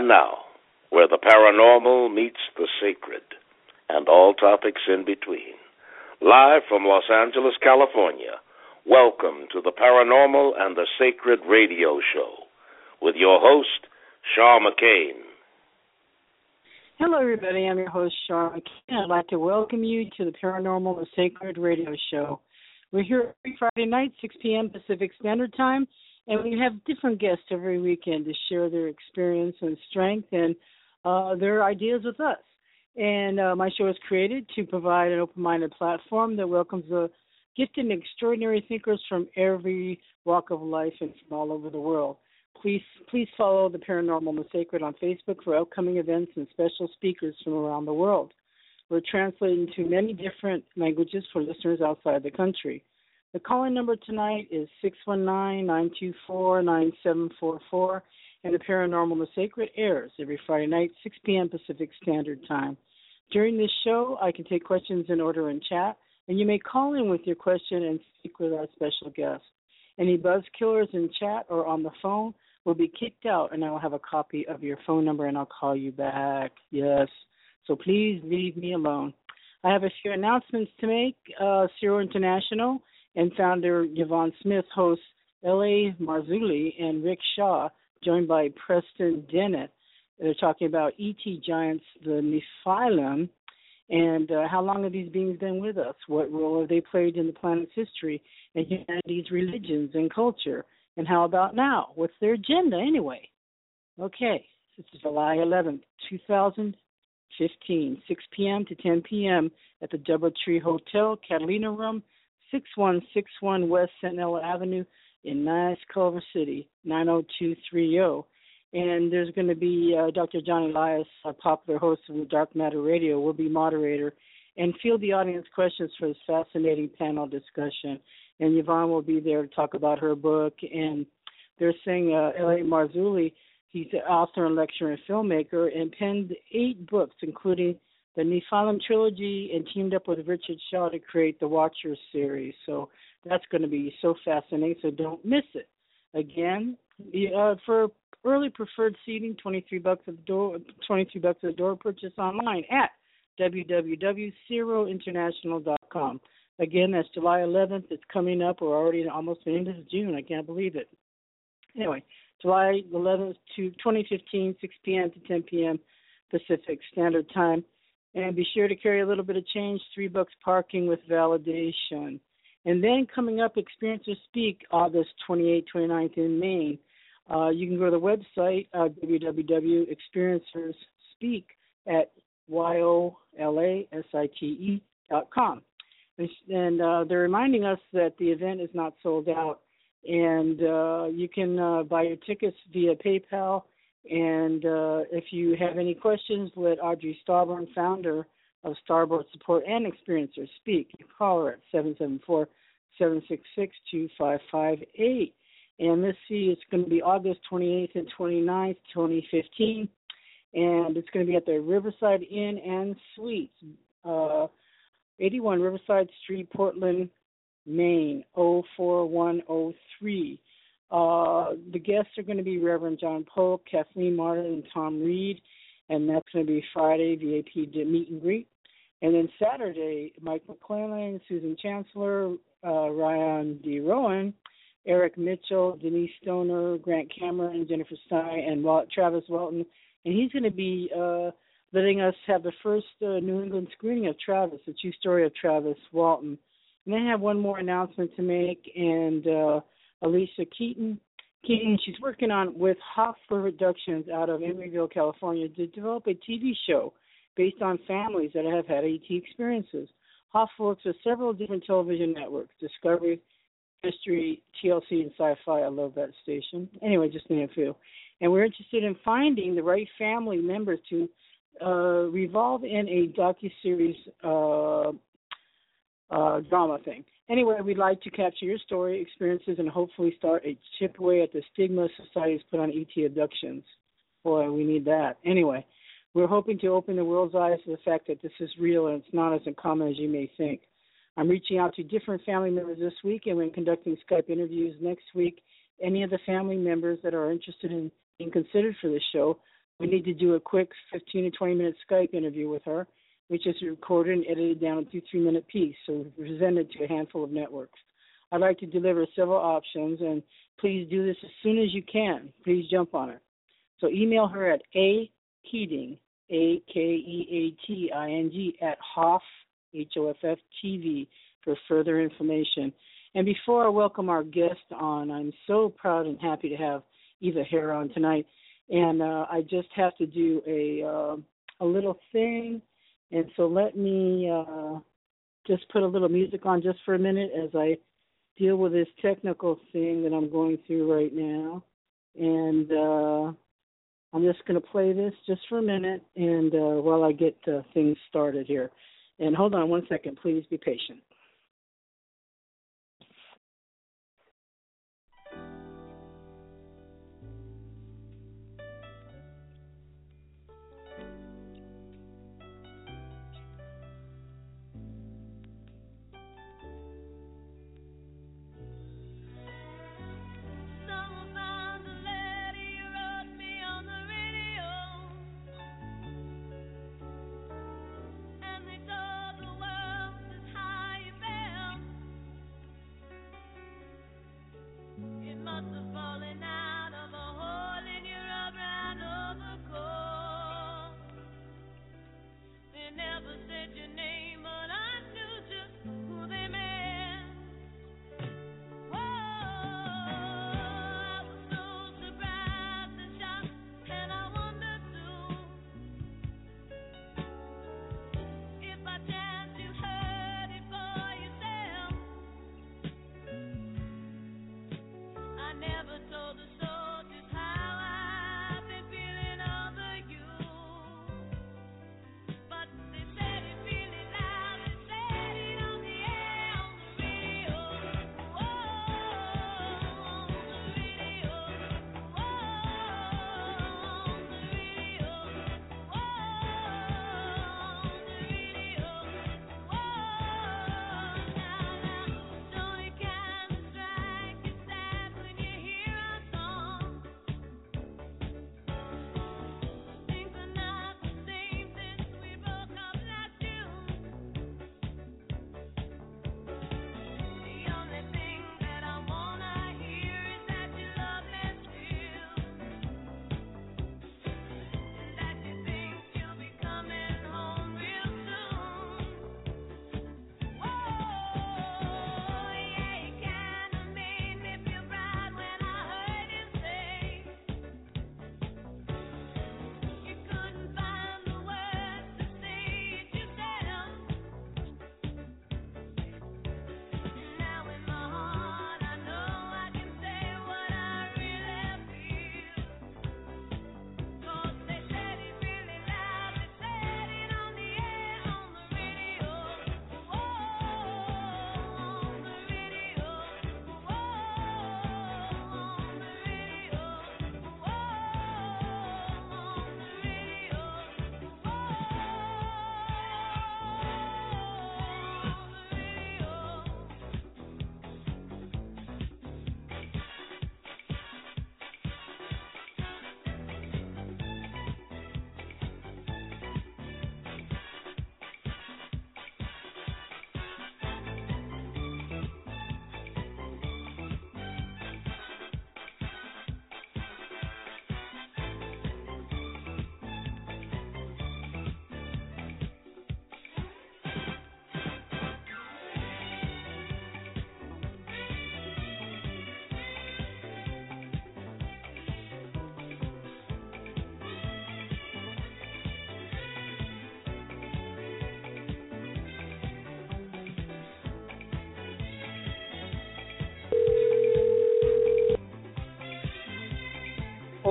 And now, where the paranormal meets the sacred, and all topics in between. Live from Los Angeles, California, welcome to the Paranormal and the Sacred Radio Show with your host, Shaw McCain. Hello, everybody. I'm your host, Shaw McCain. I'd like to welcome you to the Paranormal and Sacred Radio Show. We're here every Friday night, 6 p.m. Pacific Standard Time, and we have different guests every weekend to share their experience and strength and uh, their ideas with us. And uh, my show is created to provide an open-minded platform that welcomes the gifted and extraordinary thinkers from every walk of life and from all over the world. Please, please follow the Paranormal and the Sacred on Facebook for upcoming events and special speakers from around the world. We're translating to many different languages for listeners outside the country. The calling number tonight is 619-924-9744, and the Paranormal the Sacred airs every Friday night, 6 p.m. Pacific Standard Time. During this show, I can take questions in order in chat, and you may call in with your question and speak with our special guest. Any buzz killers in chat or on the phone will be kicked out, and I will have a copy of your phone number, and I'll call you back. Yes. So please leave me alone. I have a few announcements to make. Uh, CERO International and founder Yvonne Smith hosts L.A. Marzulli and Rick Shaw, joined by Preston Dennett. They're talking about ET giants, the Nephilim, and uh, how long have these beings been with us? What role have they played in the planet's history and humanity's religions and culture? And how about now? What's their agenda anyway? Okay, this is July 11th, 2015, 6 p.m. to 10 p.m. at the Doubletree Hotel, Catalina Room, 6161 West Centinela Avenue in nice Culver City, 90230. And there's going to be uh, Dr. John Elias, a popular host of the Dark Matter Radio, will be moderator and field the audience questions for this fascinating panel discussion. And Yvonne will be there to talk about her book. And they're saying uh, L.A. Marzulli, he's an author and lecturer and filmmaker, and penned eight books, including the Nephilim trilogy and teamed up with Richard Shaw to create the Watchers series. So that's going to be so fascinating. So don't miss it. Again, uh, for early preferred seating, twenty three bucks at the door. Twenty three bucks at the door. Purchase online at www.zerointernational.com. Again, that's July 11th. It's coming up. We're already almost the end of June. I can't believe it. Anyway, July 11th to 2015, 6 p.m. to 10 p.m. Pacific Standard Time. And be sure to carry a little bit of change, three bucks parking with validation. And then coming up, Experiencers Speak, August 28th, 29th in Maine. Uh, you can go to the website, uh, www.experiencerspeak at Y-O-L-A-S-I-T-E dot com. And, and uh, they're reminding us that the event is not sold out. And uh, you can uh, buy your tickets via PayPal and uh, if you have any questions, let Audrey Starborn, founder of Starborn Support and Experiencers, speak. You call her at 774 766 2558. And let's see, it's going to be August 28th and 29th, 2015. And it's going to be at the Riverside Inn and Suites, uh, 81 Riverside Street, Portland, Maine, 04103. Uh, the guests are going to be Reverend John Pope, Kathleen Martin, and Tom Reed, and that's going to be Friday VIP meet and greet. And then Saturday, Mike McClellan, Susan Chancellor, uh, Ryan D. Rowan, Eric Mitchell, Denise Stoner, Grant Cameron, Jennifer Stein, and Travis Walton. And he's going to be uh, letting us have the first uh, New England screening of Travis, the true story of Travis Walton. And I have one more announcement to make, and uh, Alicia Keating. Keating, she's working on with Hoffer Productions out of Emeryville, California, to develop a TV show based on families that have had ET experiences. Hoff works with several different television networks, Discovery, History, TLC, and Sci-Fi. I love that station. Anyway, just name a few. And we're interested in finding the right family members to uh, revolve in a docu series uh, uh, drama thing. Anyway, we'd like to capture your story, experiences, and hopefully start a chip away at the stigma society has put on ET abductions. Boy, we need that. Anyway, we're hoping to open the world's eyes to the fact that this is real and it's not as uncommon as you may think. I'm reaching out to different family members this week, and we're conducting Skype interviews next week. Any of the family members that are interested in being considered for this show, we need to do a quick 15 to 20 minute Skype interview with her, which is recorded and edited down into three minute piece, so presented to a handful of networks. I'd like to deliver several options, and please do this as soon as you can. Please jump on it. So email her at a Keating, A K E A T I N G, at Hoff, H O F F TV for further information. And before I welcome our guest on, I'm so proud and happy to have Eva Herr on tonight. And uh, I just have to do a uh, a little thing, and so let me uh, just put a little music on just for a minute as I deal with this technical thing that I'm going through right now. And uh, I'm just going to play this just for a minute, and uh, while I get uh, things started here. And hold on one second, please be patient.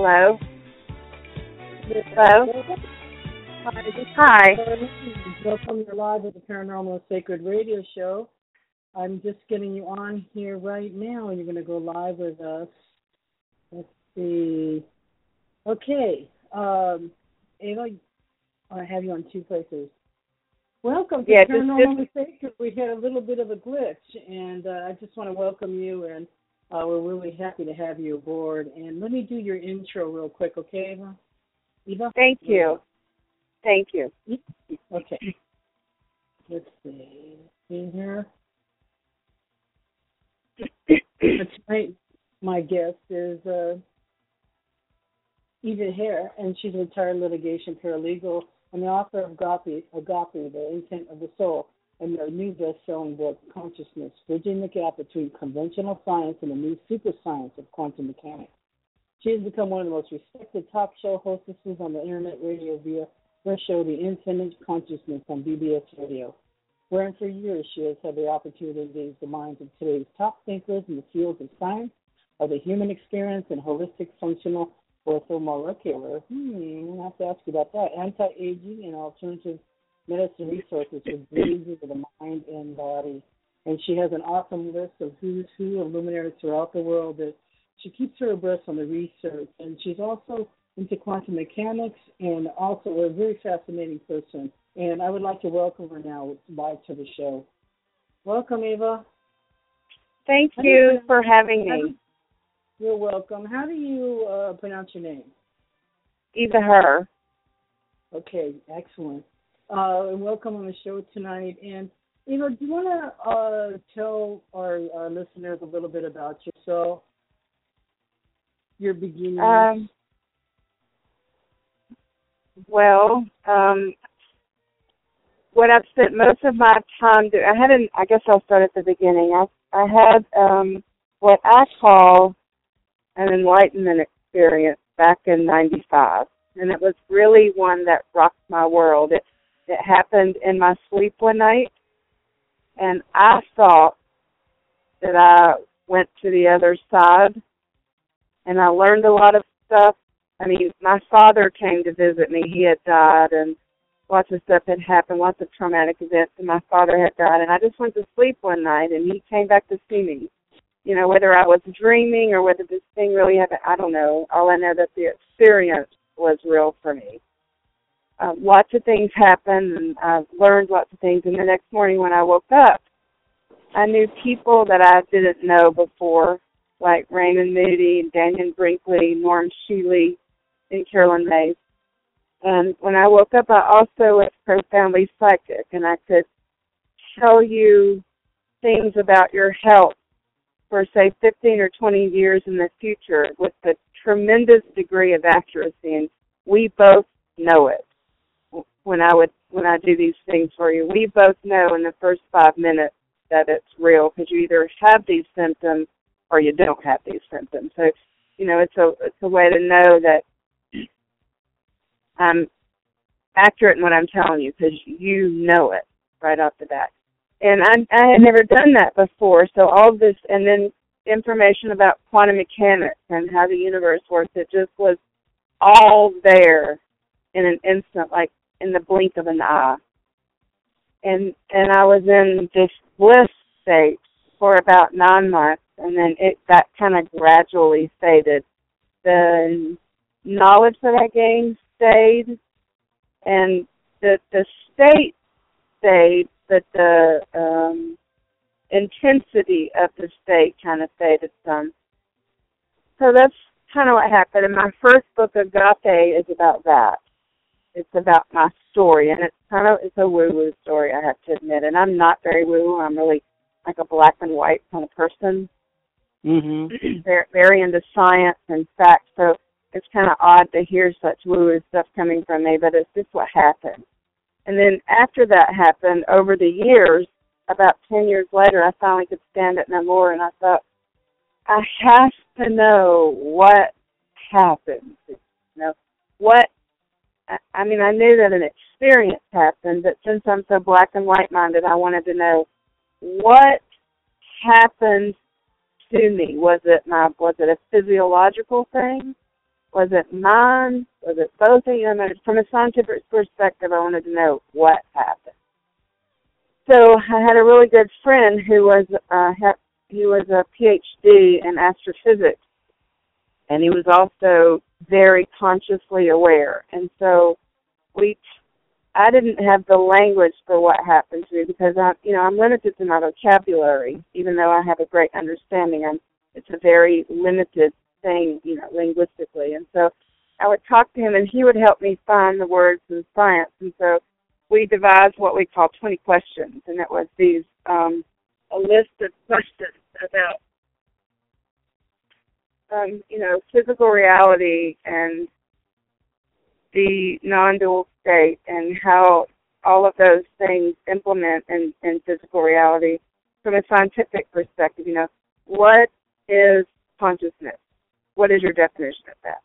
Hello? Hello? Hi. Welcome to live with the Paranormal Sacred Radio Show. I'm just getting you on here right now. You're going to go live with us. Let's see. Okay. Um, Ava, I have you on two places. Welcome to Yeah, just- Paranormal Sacred. We had a little bit of a glitch, and uh, I just want to welcome you, and uh, we're really happy to have you aboard. And let me do your intro real quick, okay, Eva? Eva? Thank you. Thank you. Okay. Let's see. See here. Tonight, my guest is uh, Eva Herr, and she's a retired litigation paralegal and the author of Agape, Agape, The Intent of the Soul, and their new best-selling book, Consciousness, Bridging the Gap Between Conventional Science and the New Super Science of Quantum Mechanics. She has become one of the most respected talk show hostesses on the internet radio via her show, The Infinite Consciousness, on BBS Radio, wherein for years she has had the opportunity to engage the minds of today's top thinkers in the fields of science, of the human experience, and holistic functional orthomolecular. Hmm, I have to ask you about that. Anti-aging and alternative medicine resources for diseases of the mind and body. And she has an awesome list of who's who of luminaries throughout the world that she keeps her abreast on the research. And she's also into quantum mechanics and also a very fascinating person. And I would like to welcome her now live to the show. Welcome, Eva. Thank How you you pronounce- for having how do- me. You're welcome. How do you uh, pronounce your name? Eva Herr. Okay, excellent. Uh, and welcome on the show tonight. And you know, do you want to uh, tell our, our listeners a little bit about yourself, your beginnings? Um, well, um, what I've spent most of my time doing, I had an, I guess I'll start at the beginning. I, I had um, what I call an enlightenment experience back in 95. And it was really one that rocked my world. It, it happened in my sleep one night. And I thought that I went to the other side and I learned a lot of stuff. I mean, my father came to visit me. He had died and lots of stuff had happened, lots of traumatic events, and my father had died. And I just went to sleep one night and he came back to see me. You know, whether I was dreaming or whether this thing really happened, I don't know. All I know that the experience was real for me. Uh, lots of things happened, and I learned lots of things. And the next morning when I woke up, I knew people that I didn't know before, like Raymond Moody, and Dannion Brinkley, Norm Shealy, and Caroline Myss. And when I woke up, I also was profoundly psychic, and I could tell you things about your health for, say, 15 or 20 years in the future with a tremendous degree of accuracy. And we both know it when I would when I do these things for you. We both know in the first five minutes that it's real because you either have these symptoms or you don't have these symptoms. So, you know, it's a it's a way to know that I'm accurate in what I'm telling you because you know it right off the bat. And I I had never done that before, so all this and then information about quantum mechanics and how the universe works. It just was all there in an instant, like in the blink of an eye. And and I was in this bliss state for about nine months, and then it that kind of gradually faded. The knowledge that I gained stayed, and the the state stayed, but the um, intensity of the state kind of faded some. So that's kind of what happened. And my first book, Agape, is about that. It's about my story, and it's kind of it's a woo-woo story, I have to admit. And I'm not very woo. Woo, I'm really like a black and white kind of person. Mm-hmm. very, very into science and facts. So it's kind of odd to hear such woo-woo stuff coming from me, but it's just what happened. And then after that happened, over the years, about 10 years later, I finally could stand it no more, and I thought, I have to know what happened. You know, what, I, mean, I knew that an experience happened, but since I'm so black and white minded, I wanted to know what happened to me. Was it my, was it a physiological thing? Was it mine? Was it both? You know, from a scientific perspective, I wanted to know what happened. So I had a really good friend who was uh, he was a PhD in astrophysics, and he was also very consciously aware. And so we, I didn't have the language for what happened to me because I, you know, I'm limited to my vocabulary, even though I have a great understanding. I'm, it's a very limited thing, you know, linguistically. And so I would talk to him, and he would help me find the words in science. And so we devised what we call 20 questions, and it was these um, a list of questions about um, you know, physical reality and the non-dual state and how all of those things implement in, in physical reality from a scientific perspective. You know, what is consciousness? What is your definition of that?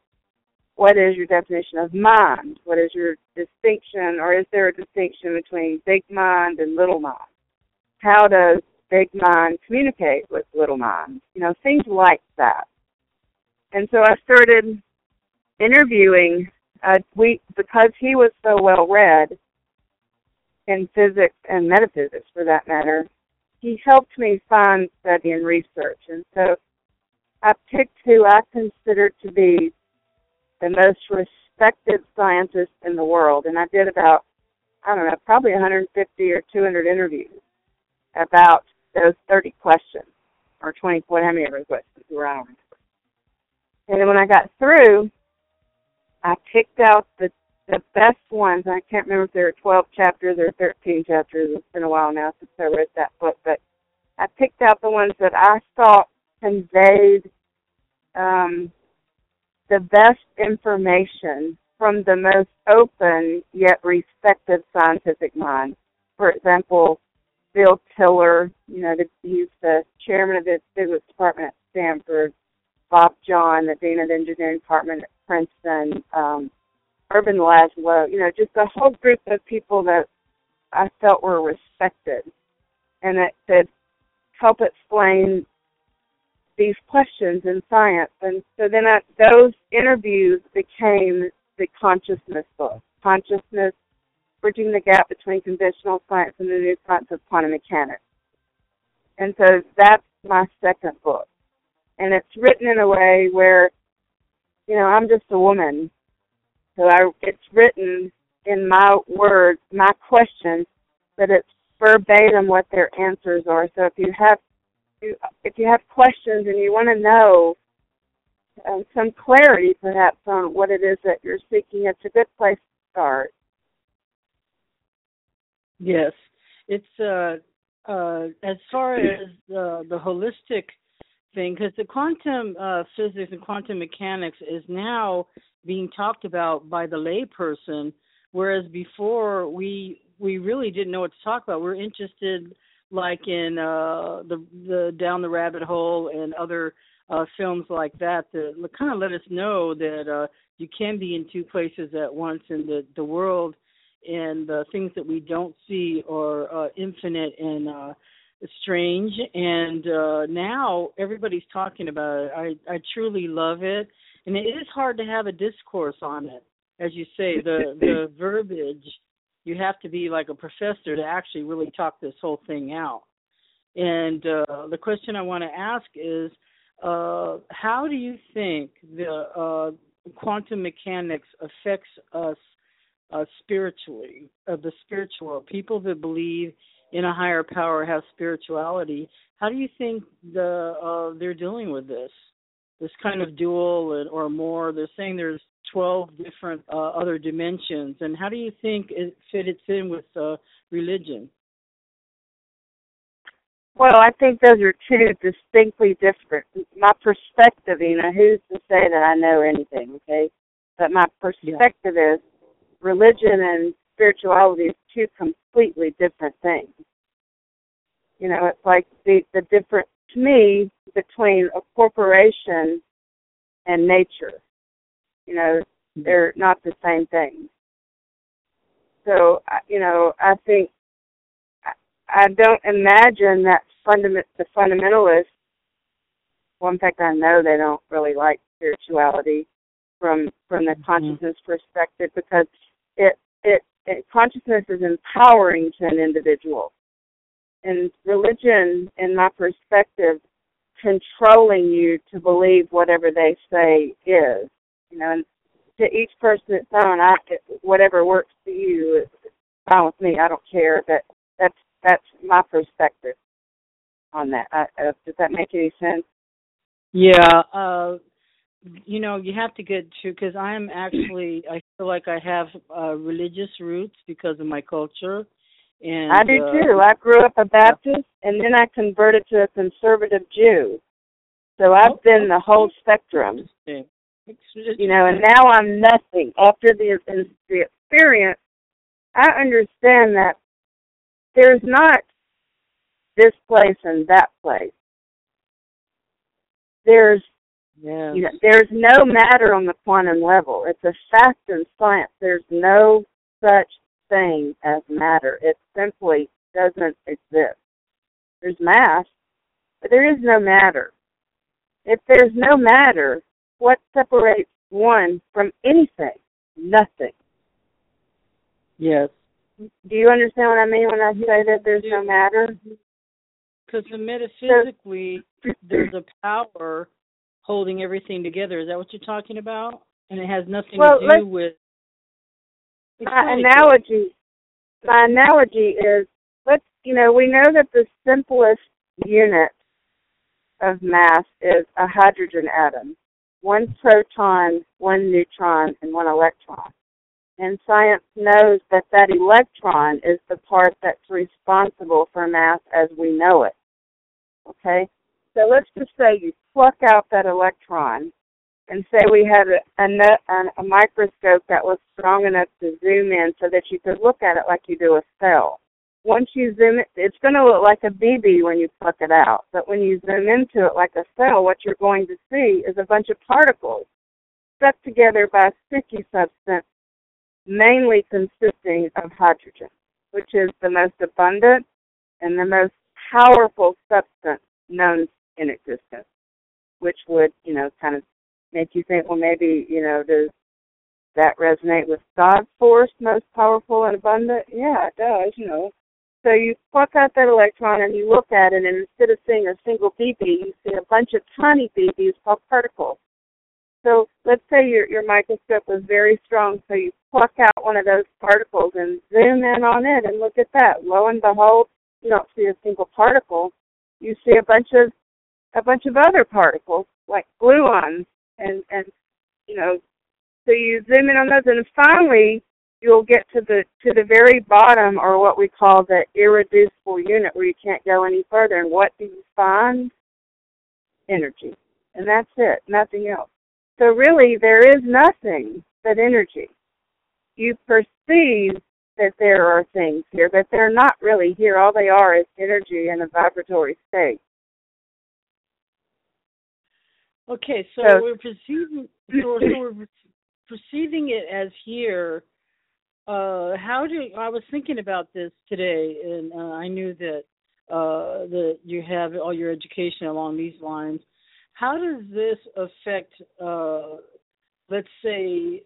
What is your definition of mind? What is your distinction, or is there a distinction between big mind and little mind? How does big mind communicate with little mind? You know, things like that. And so I started interviewing. Uh, we because he was so well read in physics and metaphysics, for that matter, he helped me find study and research. And so I picked who I considered to be the most respected scientist in the world, and I did about I don't know, probably 150 or 200 interviews about those 30 questions or 20, what, how many questions were on? And then when I got through, I picked out the the best ones. I can't remember if there were 12 chapters or 13 chapters. It's been a while now since I read that book, but I picked out the ones that I thought conveyed um, the best information from the most open yet respected scientific mind. For example, Bill Tiller, you know, the, he's the chairman of the physics department at Stanford. Bob Jahn the dean of the engineering department at Princeton, um, Ervin Laszlo, you know, just a whole group of people that I felt were respected and that could help explain these questions in science. And so then I, those interviews became the consciousness book, Consciousness, Bridging the Gap Between Conventional Science and the New Science of Quantum Mechanics. And so that's my second book and it's written in a way where, you know, I'm just a woman, so I it's written in my words, my questions, but it's verbatim what their answers are. So if you have if you have questions and you want to know um, some clarity, perhaps on what it is that you're seeking, it's a good place to start. Yes, it's uh, uh, as far as uh, the holistic thing because the quantum uh, physics and quantum mechanics is now being talked about by the layperson, whereas before we we really didn't know what to talk about. We're interested like in uh, the the Down the Rabbit Hole and other uh, films like that that kind of let us know that uh, you can be in two places at once, and the the world and the things that we don't see are uh, infinite and uh, strange. And uh now everybody's talking about it. I i truly love it. And it is hard to have a discourse on it. As you say the the verbiage you have to be like a professor to actually really talk this whole thing out. And uh the question i want to ask is uh how do you think the uh quantum mechanics affects us uh spiritually of uh, the spiritual? People that believe in a higher power have spirituality. How do you think the uh, they're dealing with this? This kind of dual or more. They're saying there's 12 different uh, other dimensions, and how do you think it fits in with uh, religion? Well, I think those are two distinctly different. My perspective, you know, who's to say that I know anything, okay? But my perspective yeah. is religion and spirituality is two completely different things. You know, it's like the the difference to me between a corporation and nature. You know, they're not the same thing. So, you know, I think I don't imagine that fundament the fundamentalists. Well, in fact, I know they don't really like spirituality. from from the Mhm. consciousness perspective because it it consciousness is empowering to an individual, and religion, in my perspective, controlling you to believe whatever they say is. You know, and to each person its own. I whatever works for you is fine with me. I don't care. That that's that's my perspective on that. I, uh, does that make any sense? Yeah, uh, you know, you have to get to because I'm actually I feel like I have uh, religious roots because of my culture, and I do uh, too. I grew up a Baptist and then I converted to a conservative Jew. So I've Oh, been the whole spectrum, you know, and now I'm nothing. After the, the experience, I understand that there's not this place and that place. There's yeah. you know, there's no matter on the quantum level. It's a fact in science. There's no such thing as matter. It simply doesn't exist. There's mass, but there is no matter. If there's no matter, what separates one from anything? Nothing. Yes. Do you understand what I mean when I say that there's no matter? Mm-hmm. Because metaphysically, there's a power holding everything together. Is that what you're talking about? And it has nothing Well, to do with. my analogy my analogy is let's you know we know that the simplest unit of mass is a hydrogen atom one proton one neutron and one electron and science knows that that electron is the part that's responsible for mass as we know it okay so let's just say you pluck out that electron and say we had a, a, a microscope that was strong enough to zoom in so that you could look at it like you do a cell. Once you zoom it, it's going to look like a BB when you pluck it out. But when you zoom into it like a cell, what you're going to see is a bunch of particles stuck together by a sticky substance, mainly consisting of hydrogen, which is the most abundant and the most powerful substance known in existence, which would, you know, kind of make you think, well, maybe, you know, does that resonate with God's force, most powerful and abundant? Yeah, it does, you know. So you pluck out that electron and you look at it, and instead of seeing a single BB, you see a bunch of tiny BBs called particles. So let's say your your microscope was very strong, so you pluck out one of those particles and zoom in on it and look at that. Lo and behold, you don't see a single particle. You see a bunch of a bunch of other particles like gluons and and you know so you zoom in on those and finally you'll get to the to the very bottom or what we call the irreducible unit where you can't go any further. And what do you find? Energy. And that's it nothing else. So really there is nothing but energy. You perceive that there are things here but they're not really here. All they are is energy in a vibratory state Okay, so, So- we're perceiving so, so we're perceiving it as here. Uh, how do I was thinking about this today, and uh, I knew that uh, that you have all your education along these lines. How does this affect, uh, let's say,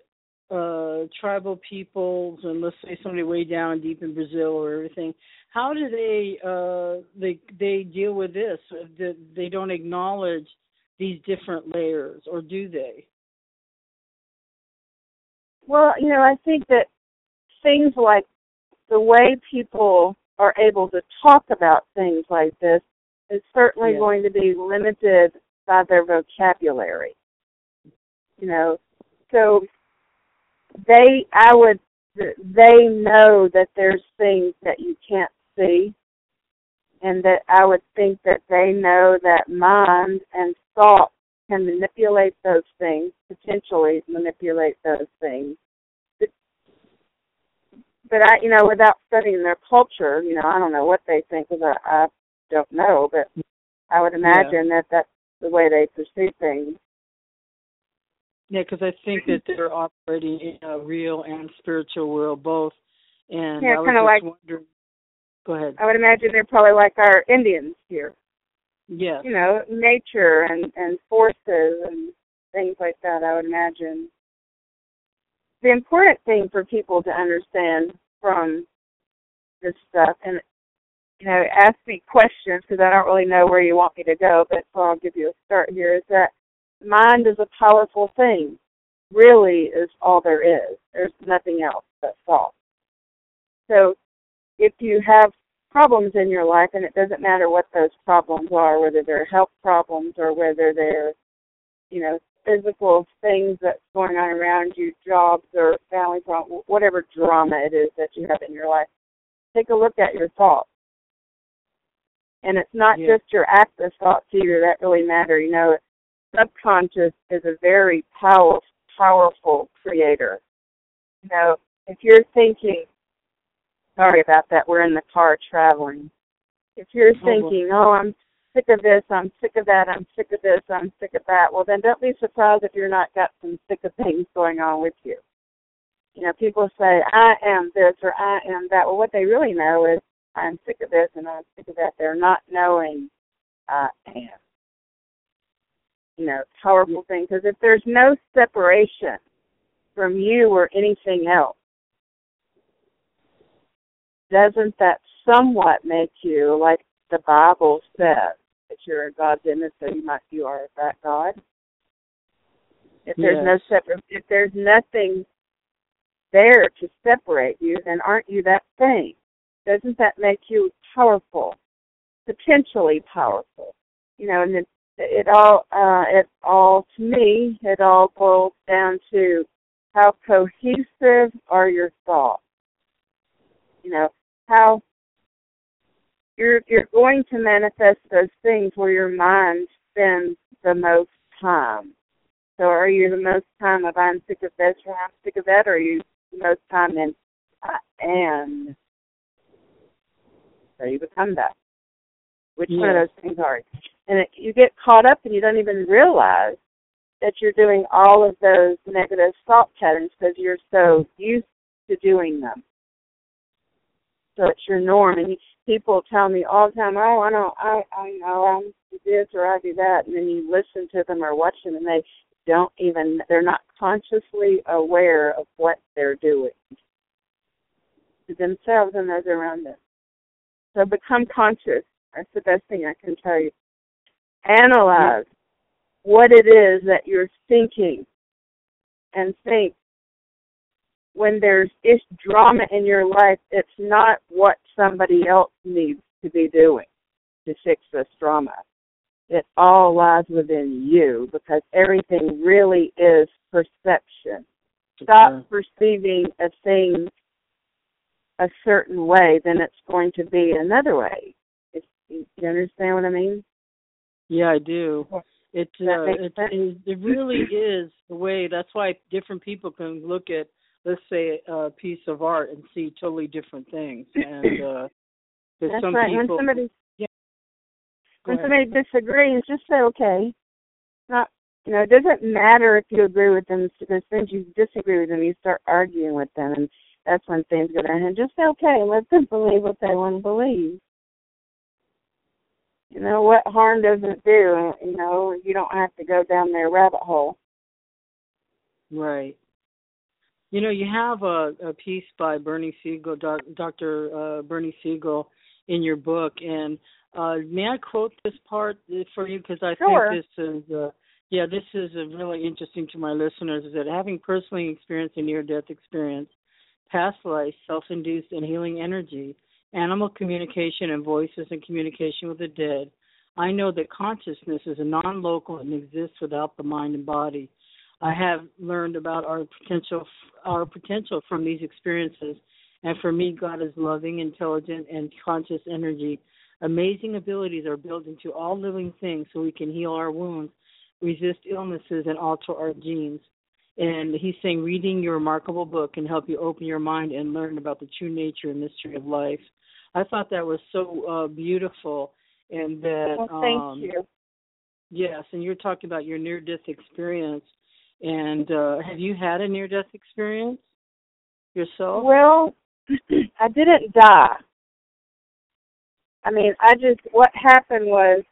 uh, tribal peoples, and let's say somebody way down deep in Brazil or everything? How do they uh, they they deal with this? That they don't acknowledge these different layers, or do they? Well, you know, I think that things like the way people are able to talk about things like this is certainly Yeah. going to be limited by their vocabulary. You know, so they, I would, they know that there's things that you can't see, and that I would think that they know that mind and thought can manipulate those things, potentially manipulate those things. But, but I, you know, without studying their culture, you know, I don't know what they think because I, I don't know, but I would imagine that that's the way they perceive things. Yeah, because I think that they're operating in a real and spiritual world both. And Yeah, I was kinda just like- wondering. Go ahead. I would imagine they're probably like our Indians here, Yes. you know, nature and and forces and things like that. I would imagine. the important thing for people to understand from this stuff, and you know, ask me questions because I don't really know where you want me to go, but so I'll give you a start here. Is that mind is a powerful thing. Really, is all there is. There's nothing else but thought. So, if you have problems in your life, and it doesn't matter what those problems are, whether they're health problems or whether they're, you know, physical things that's going on around you, jobs or family problems, whatever drama it is that you have in your life, take a look at your thoughts. And it's not Yeah. just your active thoughts either that really matter. You know, subconscious is a very powerful, powerful creator. You know, if you're thinking, sorry about that, we're in the car traveling. If you're oh, well. thinking, oh, I'm sick of this, I'm sick of that, I'm sick of this, I'm sick of that, well, then don't be surprised if you're not got some sick of things going on with you. You know, people say, I am this or I am that. Well, what they really know is, I'm sick of this and I'm sick of that. They're not knowing I am. You know, powerful thing. Because if there's no separation from you or anything else, doesn't that somewhat make you, like the Bible says, that you're in God's image, so you might you are that God? If there's no Yes. separate, if there's nothing there to separate you, then aren't you that thing? Doesn't that make you powerful, potentially powerful? You know, and it, it all, uh, it all to me, it all boils down to how cohesive are your thoughts. You know, how you're you're going to manifest those things where your mind spends the most time. So are you the most time of I'm sick of this or I'm sick of that, or are you the most time in I am? So you become that. Which one of those things are you? And it, you get caught up and you don't even realize that you're doing all of those negative thought patterns because you're so used to doing them. It's your norm, and people tell me all the time, "Oh, I don't, I, I know I'm this or I do that," and then you listen to them or watch them, and they don't even, they're not consciously aware of what they're doing to themselves and those around them. So become conscious. That's the best thing I can tell you. Analyze what it is that you're thinking and think when there's ish drama in your life, it's not what somebody else needs to be doing to fix this drama. It all lies within you because everything really is perception. Stop Okay. perceiving a thing a certain way, then it's going to be another way. If, you understand what I mean? Yeah, I do. It uh, it, it it really is the way. That's why different people can look at, let's say, a piece of art and see totally different things. And uh, 'cause That's some right. people, when somebody Go when ahead. somebody disagrees, just say okay. Not you know, it doesn't matter if you agree with them because then you disagree with them, you start arguing with them and that's when things go down. And just say okay let them believe what they want to believe. You know, what harm does it do? You know, you don't have to go down their rabbit hole. Right. You know, you have a, a piece by Bernie Siegel, doc, Dr. Uh, Bernie Siegel, in your book, and uh, may I quote this part for you because I Sure. think this is, uh, yeah, this is really interesting to my listeners. Is that having personally experienced a near-death experience, past life, self-induced, and healing energy, animal communication, and voices and communication with the dead, I know that consciousness is a non-local and exists without the mind and body. I have learned about our potential our potential from these experiences and for me God is loving, intelligent and conscious energy. Amazing abilities are built into all living things so we can heal our wounds, resist illnesses and alter our genes. And he's saying reading your remarkable book can help you open your mind and learn about the true nature and mystery of life. I thought that was so uh beautiful and that Well, thank um you. Yes, and you're talking about your near death experience. And uh have you had a near death experience yourself? Well, I didn't die. I mean, I just what happened was,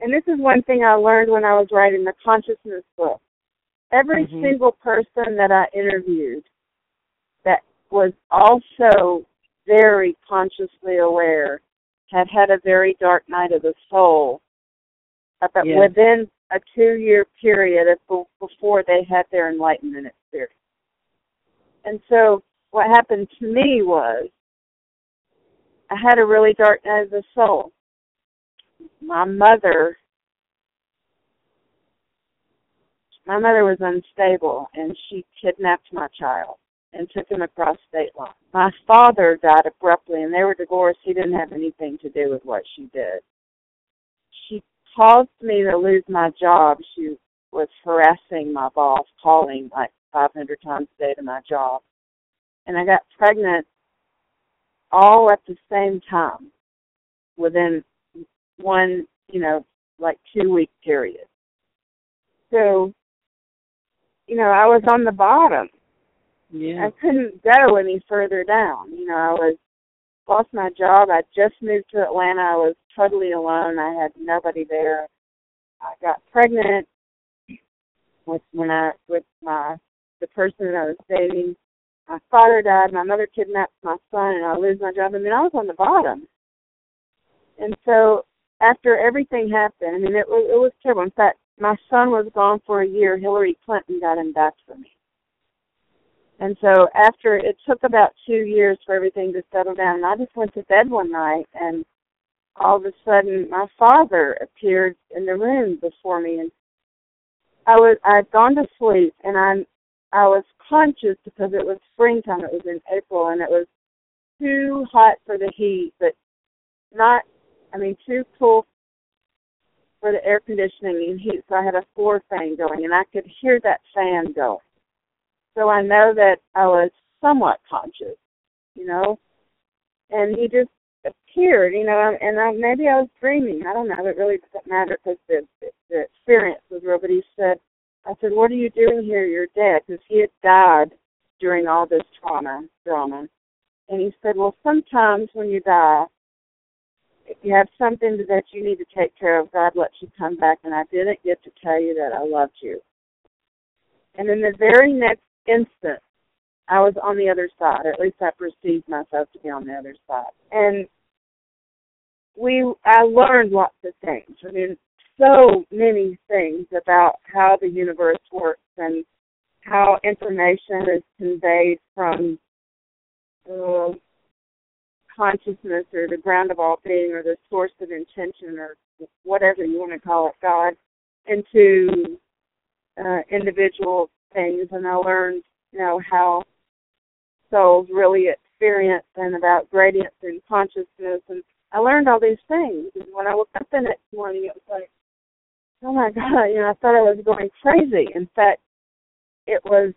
and this is one thing I learned when I was writing the consciousness book. every Mhm. single person that I interviewed that was also very consciously aware had had a very dark night of the soul But Yeah. within a two year period before they had their enlightenment experience. And so what happened to me was I had a really dark night of the soul. My mother my mother was unstable and she kidnapped my child and took him across state line. My father died abruptly and they were divorced. He didn't have anything to do with what she did. Caused me to lose my job. She was harassing my boss, calling like 500 times a day to my job. And I got pregnant all at the same time within one, you know, like two week period. So, you know, I was on the bottom. Yeah. I couldn't go any further down. You know, I was lost my job. I just moved to Atlanta. I was totally alone. I had nobody there. I got pregnant with when I with my the person that I was dating. My father died. My mother kidnapped my son, and I lose my job. I mean, I was on the bottom. And so after everything happened, I mean, it was it was terrible. In fact, my son was gone for a year. Hillary Clinton got him back for me. And so after it took about two years for everything to settle down, and I just went to bed one night and all of a sudden my father appeared in the room before me and I was I'd gone to sleep and I'm I was conscious because it was springtime, it was in April and it was too hot for the heat, but not I mean too cool for the air conditioning and heat. So I had a floor fan going and I could hear that fan going. So I know that I was somewhat conscious, you know. And he just appeared, you know, and I, maybe I was dreaming. I don't know. It really doesn't matter because the, the experience was real. But he said, I said, "What are you doing here? You're dead," because he had died during all this trauma drama. And he said, "Well, sometimes when you die, if you have something that you need to take care of, God lets you come back. And I didn't get to tell you that I loved you." And then the very next instant, I was on the other side, or at least I perceived myself to be on the other side. And we, I learned lots of things. I mean, so many things about how the universe works and how information is conveyed from the consciousness or the ground of all being or the source of intention or whatever you want to call it, God, into uh, individual things. And I learned, you know, how souls really experience and about gradients and consciousness. And I learned all these things. And when I woke up the next morning, it was like, oh my God, you know, I thought I was going crazy. In fact, it was,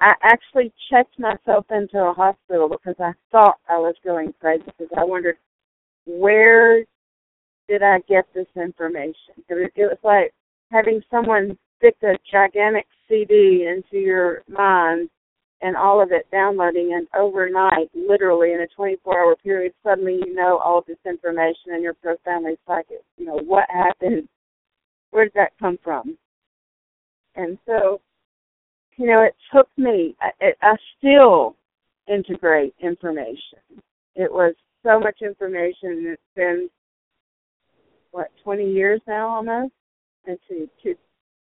I actually checked myself into a hospital because I thought I was going crazy because I wondered, where did I get this information? It, it was like having someone stick a gigantic CD into your mind and all of it downloading and overnight, literally in a 24 hour period, suddenly you know all this information and you're profoundly psychic. You know, what happened? Where did that come from? And so, you know, it took me, I, I still integrate information. It was so much information it's been, what, 20 years now almost? Let's see,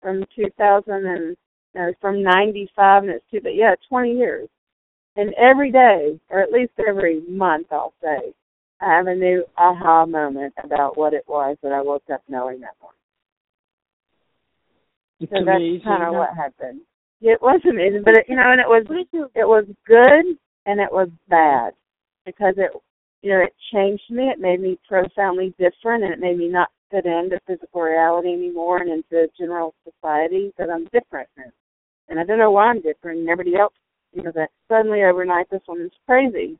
from 2000 and no, from 95 and it's two, but yeah, 20 years. And every day, or at least every month, I'll say, I have a new aha moment about what it was that I woke up knowing that morning. It's So amazing. that's kind of what happened. It was amazing, but it, you know, and it was it was good and it was bad because it you know it changed me. It made me profoundly different, and it made me not fit into physical reality anymore and into general society because I'm different now. And I don't know why I'm different. And everybody else, you know, that suddenly overnight this woman's crazy.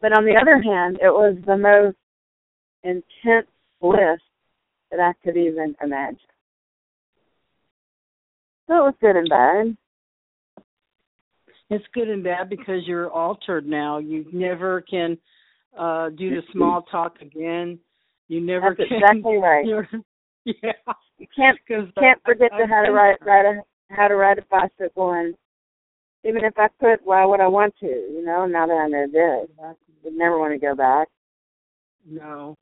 But on the other hand, it was the most intense bliss that I could even imagine. So it was good and bad. It's good and bad because you're altered now. You never can uh do the small talk again. You never That's can. exactly right. You're, Yeah, You can't can't forget to how to ride ride a how to ride a bicycle and even if I could, why would I want to? You know, now that I know this, I would never want to go back. No.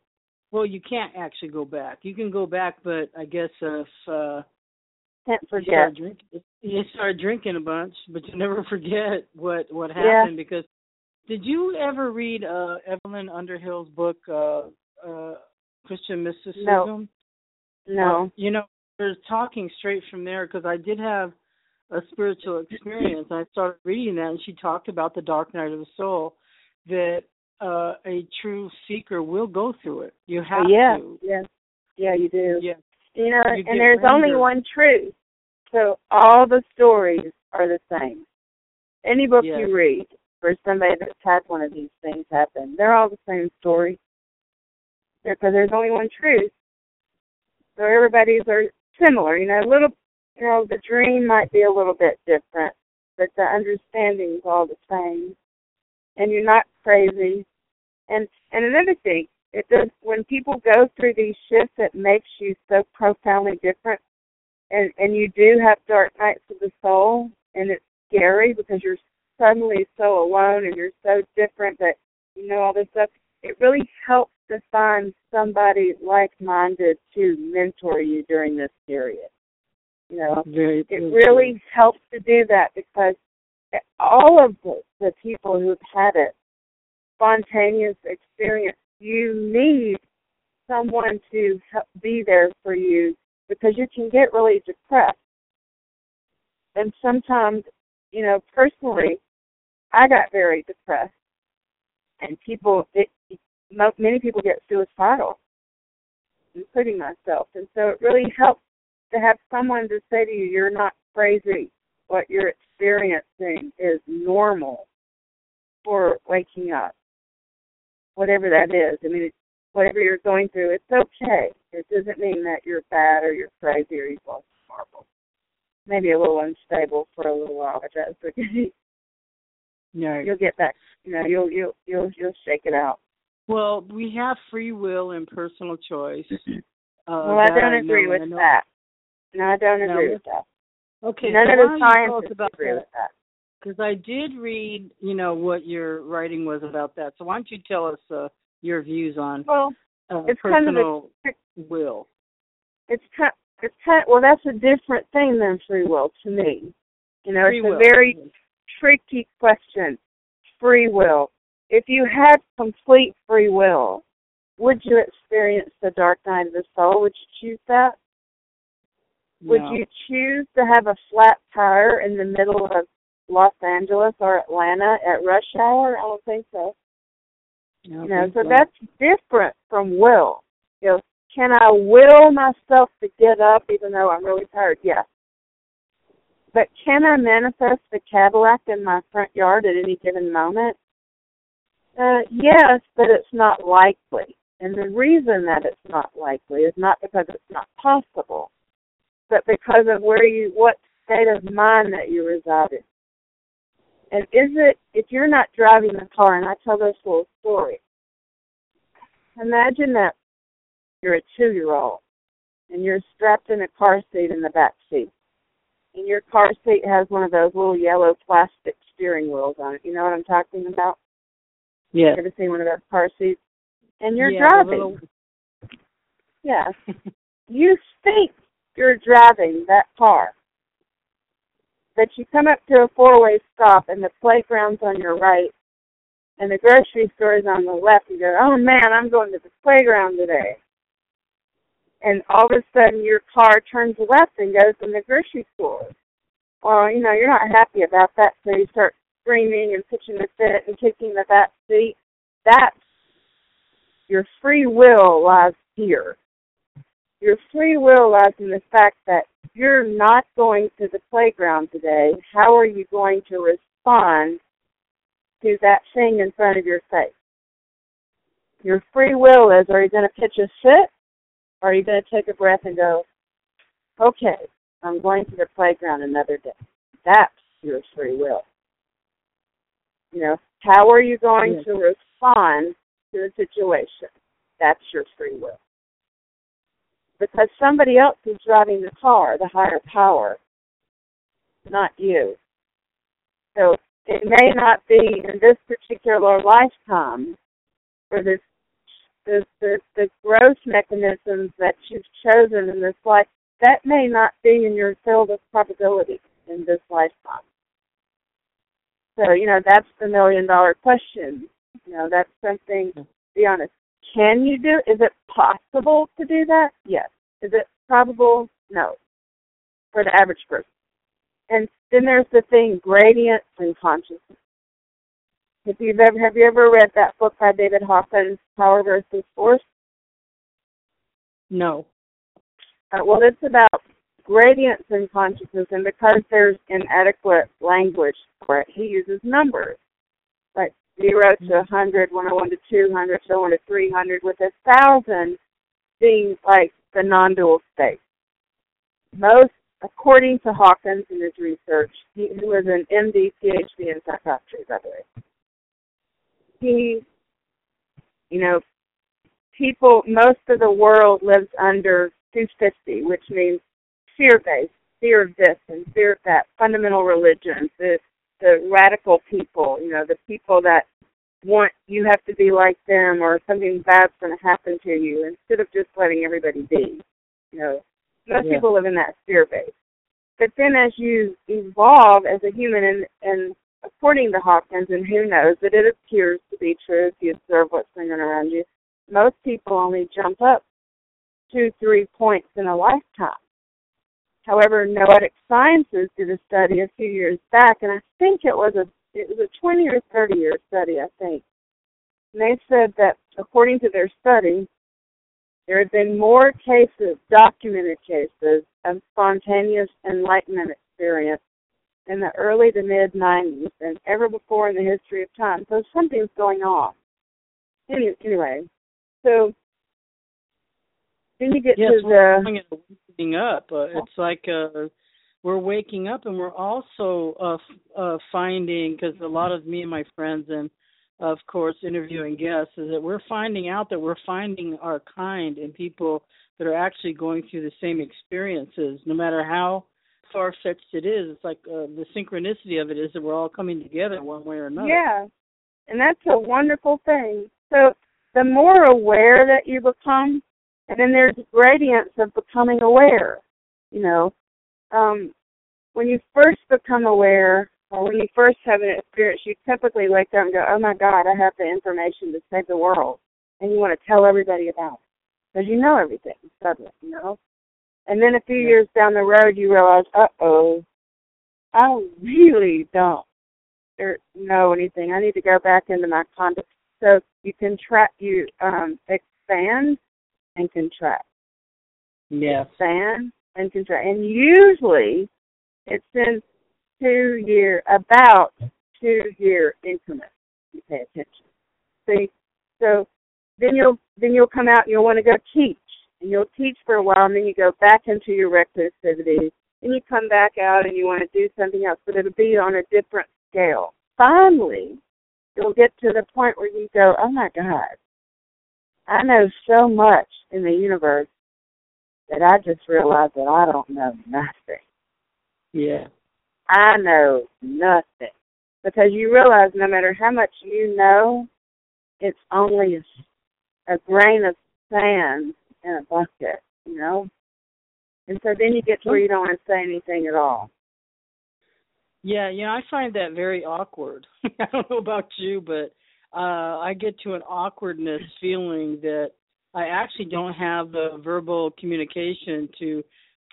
Well, you can't actually go back. You can go back, but I guess if uh, Can't you forget. start drinking, you start drinking a bunch, but you never forget what what Yeah. happened. Because did you ever read uh, Evelyn Underhill's book, uh, uh, Christian Mysticism? No. Uh, you know, we're talking straight from there because I did have a spiritual experience. I started reading that, and she talked about the dark night of the soul. That uh, a true seeker will go through it. You have yeah, to. yeah, yeah. You do. Yeah. You know, You and there's only one truth. So all the stories are the same. Any book Yes. you read for somebody that's had one of these things happen, they're all the same story. Because there's only one truth. So everybody's are similar. You know, a little. You know, the dream might be a little bit different, but the understanding's all the same. And you're not crazy. And and another thing, it does when people go through these shifts it makes you so profoundly different and and you do have dark nights of the soul and it's scary because you're suddenly so alone and you're so different that you know all this stuff it really helps to find somebody like minded to mentor you during this period you know Very. it really helps to do that because all of the, the people who've had it spontaneous experience you need someone to help be there for you because you can get really depressed and sometimes you know personally i got very depressed and people it mo- many people get suicidal including myself. And so it really helps to have someone to say to you you're not crazy. What you're experiencing is normal for waking up. Whatever that is i mean whatever you're going through it's okay. It doesn't mean that you're bad or you're crazy or you've lost marbles maybe a little unstable for a little while but that's okay. Yeah. you'll get back you know you'll you'll you'll you'll shake it out Well, we have free will and personal choice. Uh, well i don't agree and with I that no i don't No, agree it's- with that Okay, none so of the don't you tell us scientists about agree that? with that Because I did read, you know, what your writing was about that. So why don't you tell us uh, your views on well uh, it's kind of a personal will? it's kind it's kind well that's a different thing than free will to me you know Free it's will. a very tricky question free will if you had complete free will would you experience the dark night of the soul would you choose that would you choose to have a flat tire in the middle of Los Angeles or Atlanta at rush hour? I don't think so. You know, think so that's different from will. You know, can I will myself to get up even though I'm really tired? Yes. But can I manifest the Cadillac in my front yard at any given moment? Uh, yes, but it's not likely. And the reason that it's not likely is not because it's not possible, but because of where you, what state of mind that you reside in. And is it, if you're not driving the car, and I tell this little story, imagine that you're a two year old and you're strapped in a car seat in the back seat. And your car seat has one of those little yellow plastic steering wheels on it. You know what I'm talking about? Yes. Ever seen one of those car seats? And you're Yeah, driving. little- Yes. you think you're driving that car. But you come up to a four way stop and the playground's on your right and the grocery store is on the left. You go, Oh man, I'm going to the playground today. And all of a sudden your car turns left and goes in the grocery store. Well, you know, you're not happy about that, so you start screaming and pitching the fit and kicking the back seat. That's your free will lies here. Your free will lies in the fact that you're not going to the playground today. How are you going to respond to that thing in front of your face? Your free will is are you going to pitch a fit? Or are you going to take a breath and go, okay, I'm going to the playground another day? That's your free will. You know, how are you going Yes. to respond to the situation? That's your free will. because somebody else is driving the car, the higher power, not you. So it may not be in this particular lifetime or this the, the, the growth mechanisms that you've chosen in this life, that may not be in your field of probability in this lifetime. So, you know, that's the million dollar question. You know, that's something, to be honest. Can you do, is it possible to do that? Yes. Is it probable? No. For the average person. And then there's the thing, gradients and consciousness. If you've ever have you ever read that book by David Hawkins, Power versus Force? No. Uh, well, it's about gradients in consciousness, and because there's inadequate language for it, he uses numbers like zero to a hundred, one hundred one to two hundred, so on to three hundred, with a thousand being like the non-dual state. Most, according to Hawkins in his research, he, he was an MD, PhD in psychiatry, by the way he, you know, people, most of the world lives under 250, which means fear based, fear of this and fear of that, fundamental religions, the, the radical people, you know, the people that want you have to be like them or something bad's going to happen to you instead of just letting everybody be. You know, most yeah. people live in that fear base. But then as you evolve as a human and, and according to Hawkins, and who knows, that it appears to be true if you observe what's going on around you, most people only jump up two, three points in a lifetime. However, Noetic Sciences did a study a few years back, and I think it was a it was a 20 or 30 year study, I think. And they said that according to their study, there had been more cases, documented cases, of spontaneous enlightenment experience in the early to mid 90s than ever before in the history of time. So something's going on. Any, anyway, so then you get to the waking up. Uh, it's like uh, we're waking up, and we're also uh, uh, finding because a lot of me and my friends and of course interviewing guests is that we're finding out that we're finding our kind in people that are actually going through the same experiences, no matter how far fetched it is. It's like uh, the synchronicity of it is that we're all coming together one way or another. Yeah, and that's a wonderful thing. So the more aware that you become, and then there's gradients of becoming aware. You know, um, when you first become aware, or when you first have an experience, you typically wake up and go, "Oh my God, I have the information to save the world," and you want to tell everybody about it because you know everything suddenly. You know, and then a few yeah. years down the road, you realize, uh oh, I really don't know anything. I need to go back into my context. So you contract, you um, expand and contract. Yeah. Expand and contract. And usually it's in two year, about two year increments. You pay attention. See, so then you'll then you'll come out and you'll want to go teach and you'll teach for a while, and then you go back into your activities, and you come back out and you want to do something else, but it'll be on a different scale. Finally, you'll get to the point where you go, oh my God, I know so much in the universe that I just realized that I don't know nothing. Yeah. I know nothing. Because you realize no matter how much you know, it's only a, a grain of sand in a bucket, you know? And so then you get to where you don't want to say anything at all. Yeah, yeah, I find that very awkward. I don't know about you, but uh I get to an awkwardness feeling that I actually don't have the verbal communication to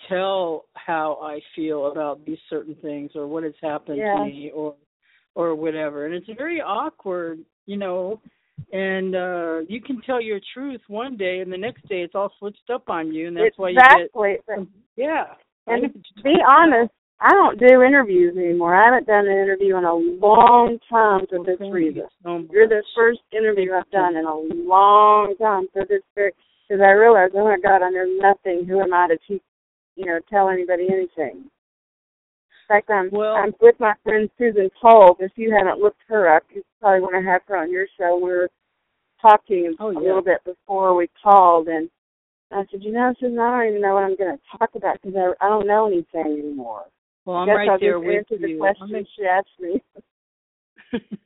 tell how I feel about these certain things or what has happened yeah. to me or or whatever. And it's very awkward, you know, and uh you can tell your truth one day and the next day it's all switched up on you and that's exactly. why you get yeah and to be honest i don't do interviews anymore i haven't done an interview in a long time for this reason oh, you're the first interview i've done in a long time for this very because i realized oh my god i know nothing who am i to teach you know tell anybody anything in fact, I'm well, I'm with my friend Susan Kolb. If you haven't looked her up, you probably want to have her on your show. We were talking oh, yeah. a little bit before we called, and I said, you know, Susan, I don't even know what I'm going to talk about because I, I don't know anything anymore. Well, I'm right I'll there with the you. question I'm she asked me.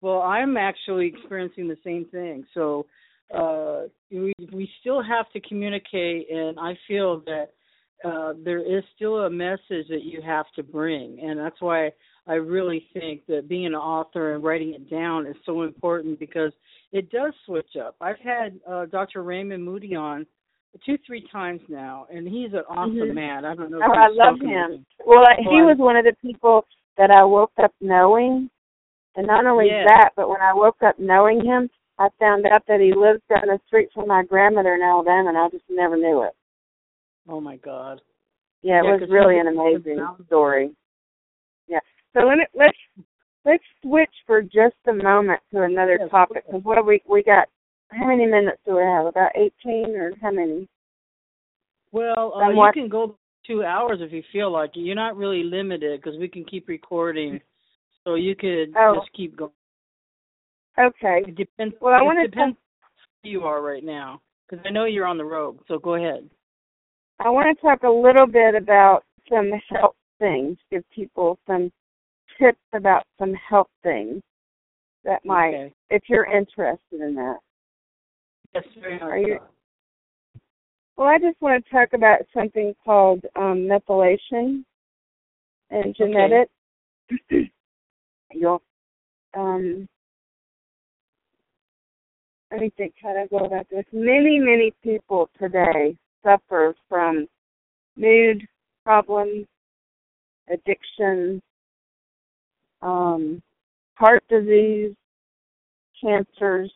well, I'm actually experiencing the same thing. So uh, we we still have to communicate, and I feel that uh, there is still a message that you have to bring, and that's why I really think that being an author and writing it down is so important because it does switch up. I've had uh, Dr. Raymond Moody on two, three times now, and he's an awesome Mhm. man. I don't know. If Oh, I love him. Well, I- he was one of the people that I woke up knowing, and not only Yeah. that, but when I woke up knowing him, I found out that he lives down the street from my grandmother in Alabama, and I just never knew it. Oh my God. Yeah, it Yeah, was really an amazing story. Yeah. So let me let's let's switch for just a moment to another Yes, topic because what we we got? How many minutes do we have? About eighteen or how many? Well, uh, you can go two hours if you feel like it. You're not really limited because we can keep recording, so you could Oh. just keep going. Okay. It depends. Well, I wanna depends who you are right now because I know you're on the road. So go ahead. I want to talk a little bit about some health things. Give people some tips about some health things that might, Okay. if you're interested in that. Yes, very you- Well, I just want to talk about something called um, methylation and genetics. You'll, um, let me think how to go about this. Many, many people today suffer from mood problems, addictions, um, heart disease, cancers,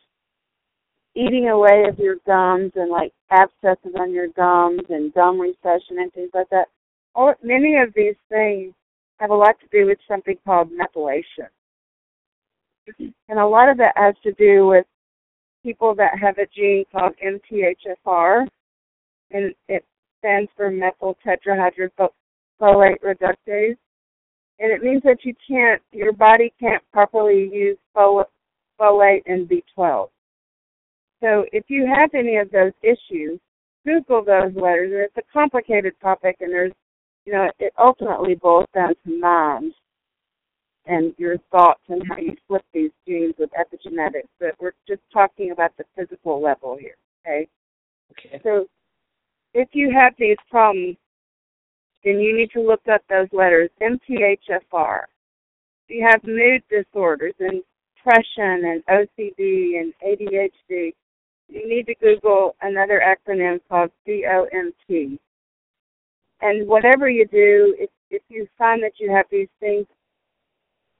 eating away of your gums and like abscesses on your gums and gum recession and things like that. All many of these things have a lot to do with something called methylation. And a lot of that has to do with people that have a gene called MTHFR, and it stands for methyl tetrahydrofolate reductase. And it means that you can't, your body can't properly use folate and B12. So if you have any of those issues, Google those letters. And it's a complicated topic, and there's, you know, it ultimately boils down to mind and your thoughts and how you flip these genes with epigenetics. But we're just talking about the physical level here, okay? Okay. So if you have these problems, then you need to look up those letters, MTHFR. If you have mood disorders and depression and OCD and ADHD, you need to Google another acronym called COMT. And whatever you do, if, if you find that you have these things,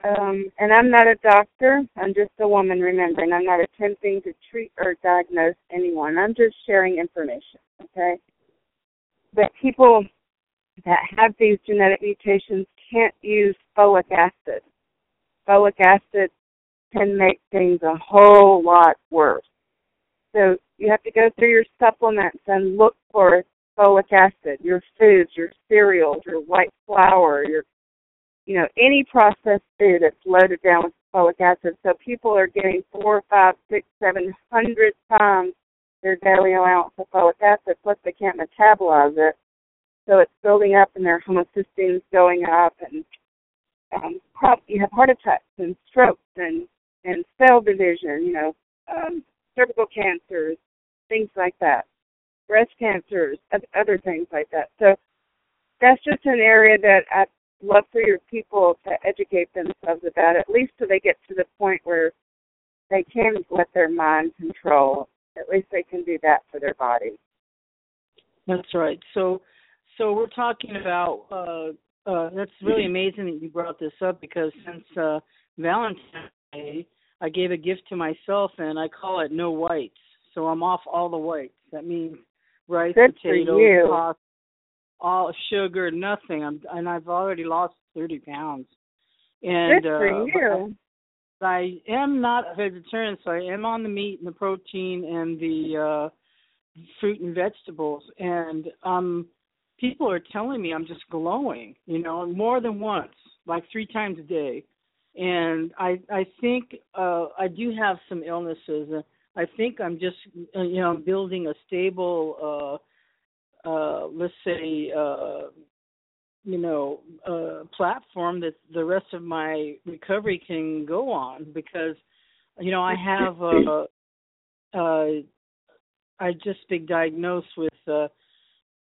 um, and I'm not a doctor, I'm just a woman, remembering I'm not attempting to treat or diagnose anyone. I'm just sharing information, okay? But people that have these genetic mutations can't use folic acid. Folic acid can make things a whole lot worse. So you have to go through your supplements and look for folic acid, your foods, your cereals, your white flour, your you know, any processed food that's loaded down with folic acid. So people are getting four, five, six, seven hundred times their daily allowance of folic acid, plus they can't metabolize it. So it's building up and their homocysteines going up and um, you have heart attacks and strokes and, and cell division, you know, um, cervical cancers, things like that, breast cancers, other things like that. So that's just an area that I'd love for your people to educate themselves about, at least so they get to the point where they can let their mind control. At least they can do that for their body. That's right. So, so we're talking about. Uh, uh, that's really amazing that you brought this up because since uh, Valentine's Day, I gave a gift to myself and I call it no whites. So I'm off all the whites. That means rice, Good potatoes, pasta, all sugar, nothing. I'm and I've already lost thirty pounds. And Good for uh, you. I am not a vegetarian, so I am on the meat and the protein and the uh fruit and vegetables. And um people are telling me I'm just glowing, you know, more than once, like three times a day. And I I think uh I do have some illnesses. I think I'm just uh, you know building a stable, uh, uh, let's say, uh, you know, uh, platform that the rest of my recovery can go on because, you know, I have uh, uh, I just been diagnosed with uh,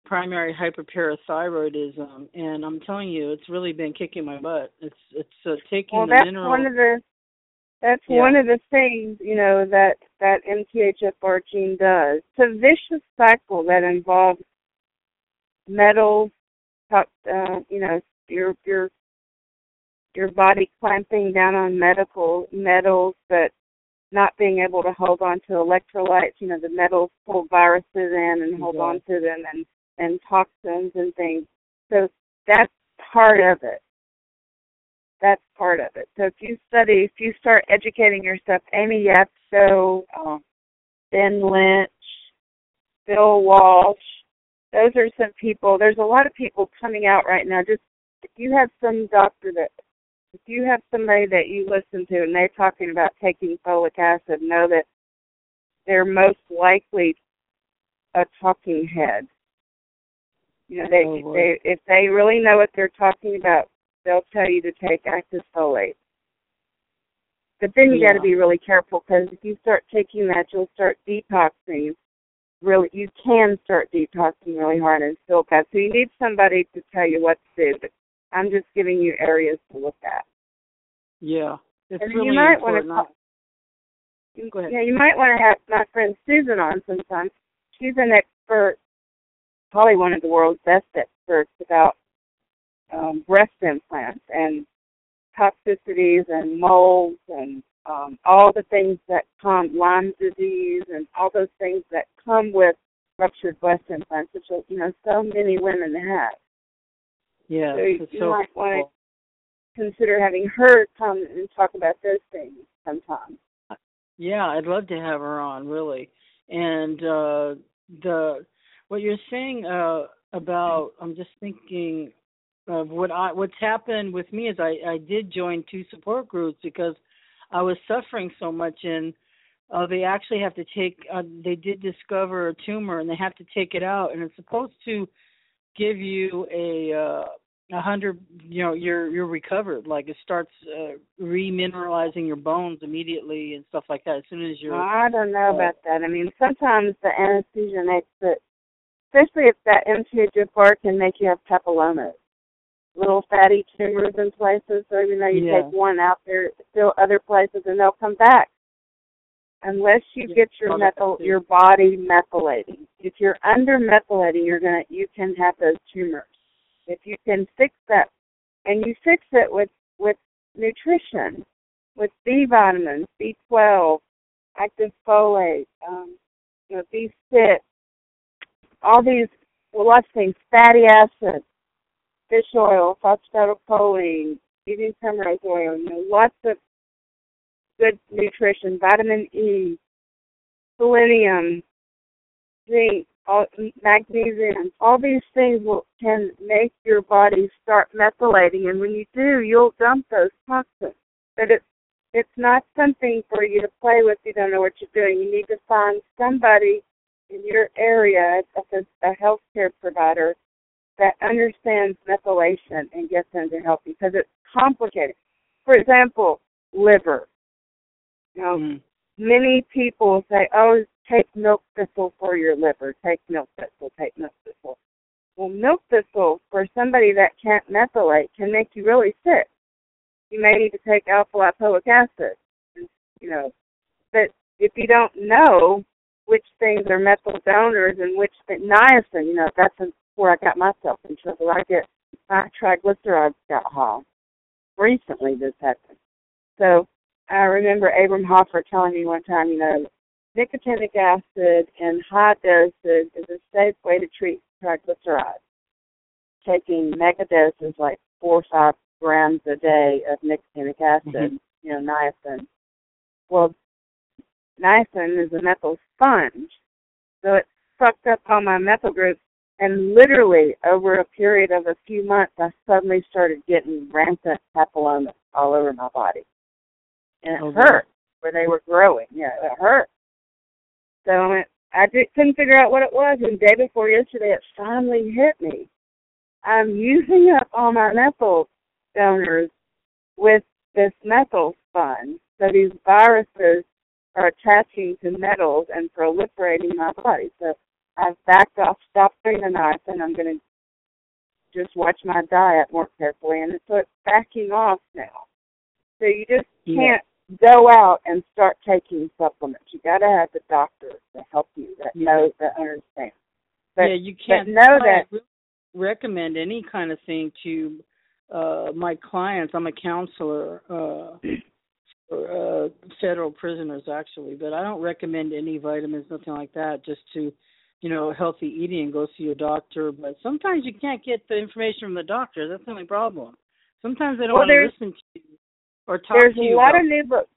primary hyperparathyroidism, and I'm telling you, it's really been kicking my butt. It's it's uh, taking well, the that's mineral. one of the that's Yeah. one of the things you know that that MTHFR gene does. It's a vicious cycle that involves metals, uh, you know, your your your body clamping down on medical metals, but not being able to hold on to electrolytes. You know, the metals pull viruses in and hold Okay. on to them, and and toxins and things. So that's part of it. That's part of it. So if you study, if you start educating yourself, Amy Yasko, um, Ben Lynch, Bill Walsh, those are some people. There's a lot of people coming out right now. Just if you have some doctor that, if you have somebody that you listen to and they're talking about taking folic acid, know that they're most likely a talking head. You know, oh, they, Oh, they if they really know what they're talking about, they'll tell you to take active folate. But then you got to be really careful because if you start taking that, you'll start detoxing. Really, you can start detoxing really hard and still bad. So you need somebody to tell you what to do. But I'm just giving you areas to look at. yeah, it's And really you might want to You go ahead. Yeah, you might want to have my friend Susan on sometime. She's an expert, probably one of the world's best experts about um, breast implants and toxicities and molds and um, all the things that come, Lyme disease and all those things that come with ruptured breast implants, which you know so many women have. Yeah, So you so might wanna- Consider having her come and talk about those things sometime. Yeah, I'd love to have her on, really. And uh the what you're saying uh about I'm just thinking of what I what's happened with me is I I did join two support groups because I was suffering so much and uh they actually have to take uh, they did discover a tumor and they have to take it out and it's supposed to give you a uh a hundred you know you're you're recovered like it starts uh, remineralizing your bones immediately and stuff like that as soon as you're I don't know about that. I mean, sometimes the anesthesia makes it, especially if that MTHFR can make you have papillomas, little fatty tumors in places. So even though you Yeah. take one out there, still other places, and they'll come back unless you get your methyl, your body methylating. If you're under methylating, you're gonna you can have those tumors. If you can fix that, and you fix it with with nutrition, with B vitamins, B12, active folate, um, you know, B6, all these, well, lots of things, fatty acids, fish oil, phosphatidylcholine, eating primrose oil, you know, lots of good nutrition, vitamin E, selenium, zinc, all, magnesium, all these things will can make your body start methylating, and when you do, you'll dump those toxins. But it's it's not something for you to play with. You don't know what you're doing. You need to find somebody in your area, a, a healthcare provider, that understands methylation and gets them to help you because it's complicated. For example, liver. You know, Mhm. many people say, "Oh, take milk thistle for your liver. Take milk thistle. Take milk thistle." Well, milk thistle for somebody that can't methylate can make you really sick. You may need to take alpha lipoic acid. You know, but if you don't know which things are methyl donors and which niacin, you know, that's where I got myself in trouble. I get my triglycerides got high. Recently, this happened. So I remember Abram Hoffer telling me one time, you know, nicotinic acid in high doses is a safe way to treat triglycerides. Taking mega doses like four or five grams a day of nicotinic acid, Mhm. you know, niacin. Well, niacin is a methyl sponge, so it sucked up all my methyl groups, and literally over a period of a few months, I suddenly started getting rampant papillomas all over my body, and it Oh, hurt where they were growing. Yeah, it hurt. So I I did, couldn't figure out what it was, and the day before yesterday, it finally hit me. I'm using up all my methyl donors with this methyl sponge. So these viruses are attaching to metals and proliferating my body. So I've backed off, stopped doing the knife, and I'm going to just watch my diet more carefully. And so it's backing off now. So you just can't go out and start taking supplements. You got to have the doctor to help you that Yeah. knows that understands. But, yeah, you can't know that recommend any kind of thing to uh my clients. I'm a counselor uh uh federal prisoners actually, but I don't recommend any vitamins, nothing like that, just to you know, healthy eating and go see your doctor. But sometimes you can't get the information from the doctor. That's the only problem. Sometimes they don't Well, want to listen to you or talk to you. there's a lot about- of new books.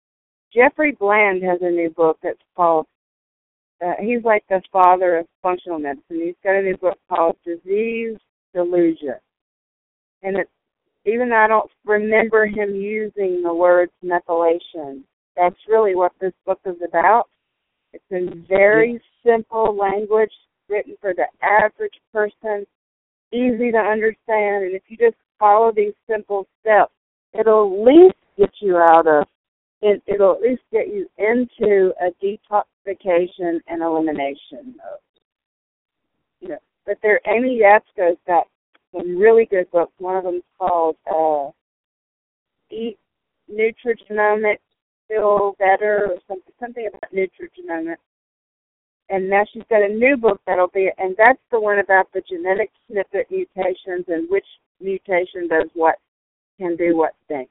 Jeffrey Bland has a new book that's called. Uh, he's like the father of functional medicine. He's got a new book called Disease Delusion, and it's even though I don't remember him using the words methylation, that's really what this book is about. It's in very simple language, written for the average person, easy to understand, and if you just follow these simple steps, it'll at least get you out of it, it'll at least get you into a detoxification and elimination mode. You know, but there, Amy Yasko's got some really good books. One of them's called uh, Eat Nutrigenomics, Feel Better, or something, something about nutrigenomics. And now she's got a new book that'll be, and that's the one about the genetic snippet mutations and which mutation does what, can do what thing.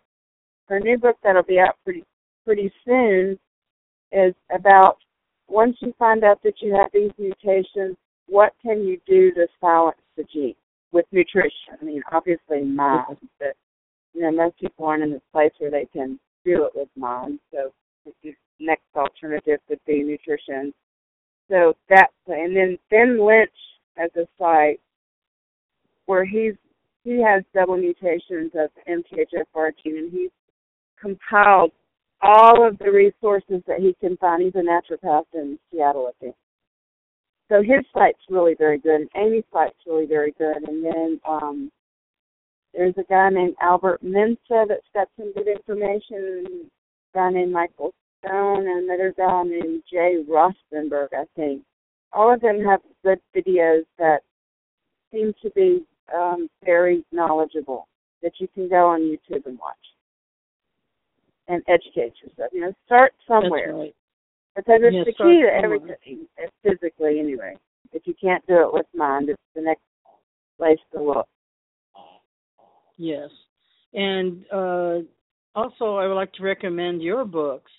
Her new book that'll be out pretty pretty soon is about once you find out that you have these mutations, what can you do to silence the gene with nutrition? I mean, obviously mind, but you know most people aren't in this place where they can do it with mind. So the next alternative would be nutrition. So that and then Ben Lynch as a site where he's he has double mutations of MTHFR gene and he's compiled all of the resources that he can find. He's a naturopath in Seattle, I think. So his site's really very good, and Amy's site's really very good. And then um, there's a guy named Albert Mensah that's got some good information. A guy named Michael Stone, and another guy named Jay Rostenberg, I think. All of them have good videos that seem to be um, very knowledgeable that you can go on YouTube and watch and educate yourself. You know, start somewhere right. Because it's Yeah, the key to everything, physically anyway. If you can't do it with mind, it's the next place to look. Yes. And uh, also, I would like to recommend your books.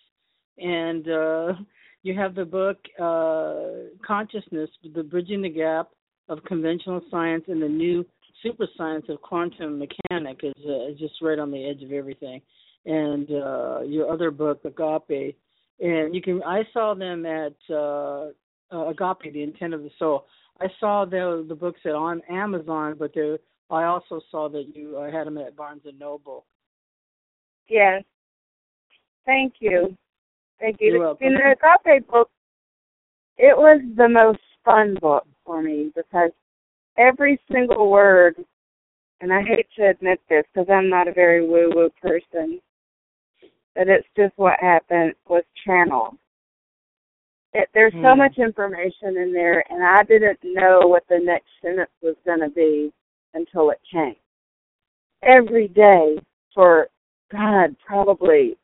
And uh, you have the book uh, Consciousness, The Bridging the Gap of Conventional Science and the New Super Science of Quantum Mechanic is, uh, is just right on the edge of everything. And uh, your other book, Agape. And you can I saw them at uh, uh, Agape, The Intent of the Soul. I saw the the books at on Amazon, but they're I also saw that you uh, had them at Barnes and Noble. Yes. Thank you. Thank you. You're welcome. In the Agape book, it was the most fun book for me because every single word, and I hate to admit this because I'm not a very woo woo person, but it's just what happened was channeled. It, there's so Hmm. much information in there, and I didn't know what the next sentence was going to be until it came. Every day for, God, probably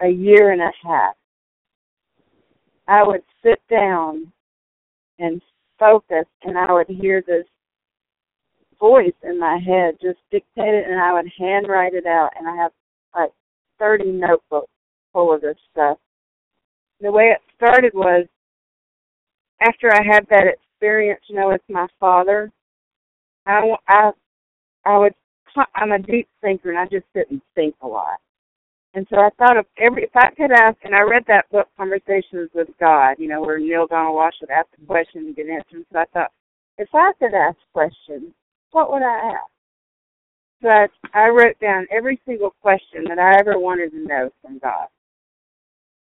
a year and a half, I would sit down and focus, and I would hear this voice in my head just dictate it, and I would handwrite it out, and I have like 30 notebooks full of this stuff. The way it started was after I had that experience, you know, with my father. I I I would I'm a deep thinker, and I just and think a lot. And so I thought of every if I could ask, and I read that book, Conversations with God, you know, where Neale Donald Walsch would ask a question and get answers. So I thought, if I could ask questions, what would I ask? I, I wrote down every single question that I ever wanted to know from God.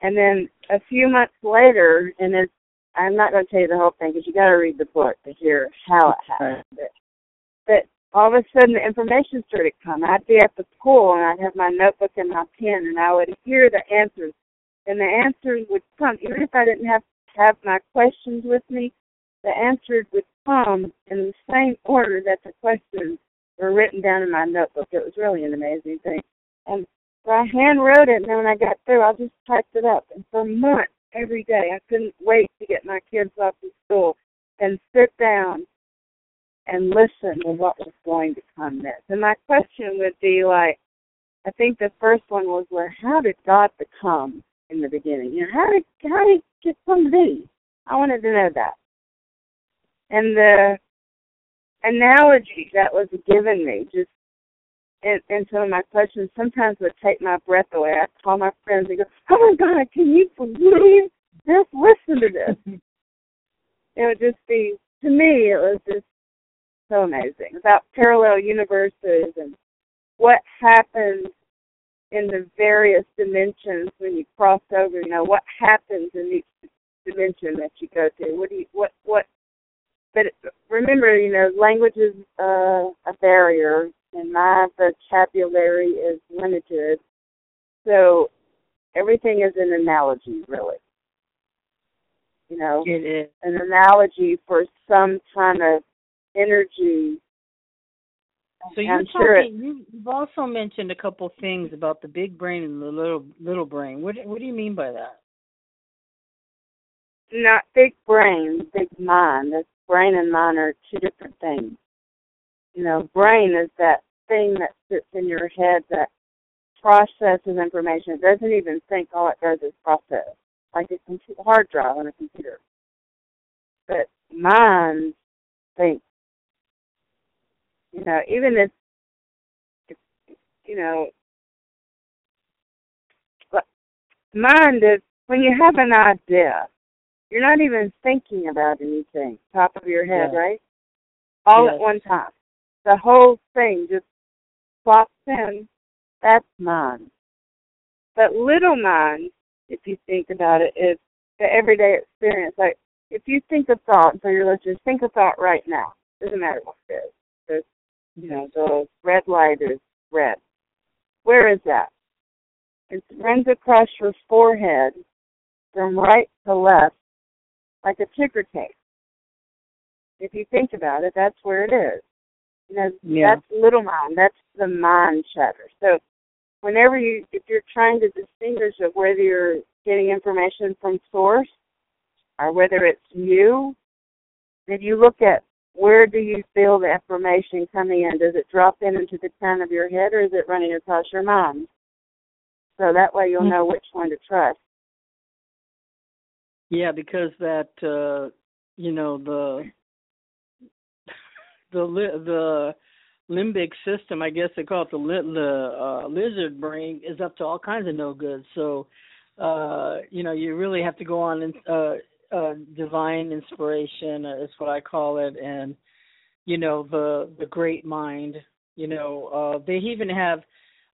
And then a few months later, and it's I'm not going to tell you the whole thing because you got to read the book to hear how it happened. But, but all of a sudden, the information started coming. I'd be at the pool and I'd have my notebook and my pen, and I would hear the answers, and the answers would come even if I didn't have have my questions with me. The answers would come in the same order that the questions were written down in my notebook. It was really an amazing thing. And so I hand wrote it, and then when I got through, I just typed it up. And for months, every day, I couldn't wait to get my kids off to school and sit down and listen to what was going to come next. And my question would be like, I think the first one was, well, how did God become in the beginning? You know, how did how did he get to be? I wanted to know that. And the analogy that was given me just in, and some of my questions sometimes would take my breath away. I'd call my friends and go, Oh my God, can you believe this? Listen to this. it would just be to me it was just so amazing. About parallel universes and what happens in the various dimensions when you cross over, you know, what happens in each dimension that you go to. What do you what what but remember, you know, language is uh, a barrier, and my vocabulary is limited. So everything is an analogy, really. You know, It is. an analogy for some kind of energy. So you're I'm sure it- talking. You, you've also mentioned a couple things about the big brain and the little little brain. What what do you mean by that? not big brain, big mind. That's brain and mind are two different things. You know, brain is that thing that sits in your head that processes information. It doesn't even think. All it does is process, like a computer, hard drive on a computer. But mind thinks. You know, even if, if you know, mind is when you have an idea you're not even thinking about anything, top of your head, Yeah. right? All Yes. at one time. The whole thing just plops in. That's mind. But little mind, if you think about it, is the everyday experience. Like if you think a thought, for your listeners, think a thought right now. Doesn't matter what it is. There's, you know, the red light is red. Where is that? It runs across your forehead from right to left like a ticker tape. If you think about it, that's where it is. You know, Yeah. that's little mind. That's the mind chatter. So whenever you if you're trying to distinguish of whether you're getting information from source or whether it's you, then you look at where do you feel the information coming in? Does it drop in into the crown of your head or is it running across your mind? So that way you'll mm-hmm. know which one to trust. Yeah, because that uh you know the the li- the limbic system, I guess they call it the li- the uh, lizard brain, is up to all kinds of no good. So, uh, you know, you really have to go on in, uh, uh, divine inspiration uh, is what I call it, and you know the the great mind. You know, uh, they even have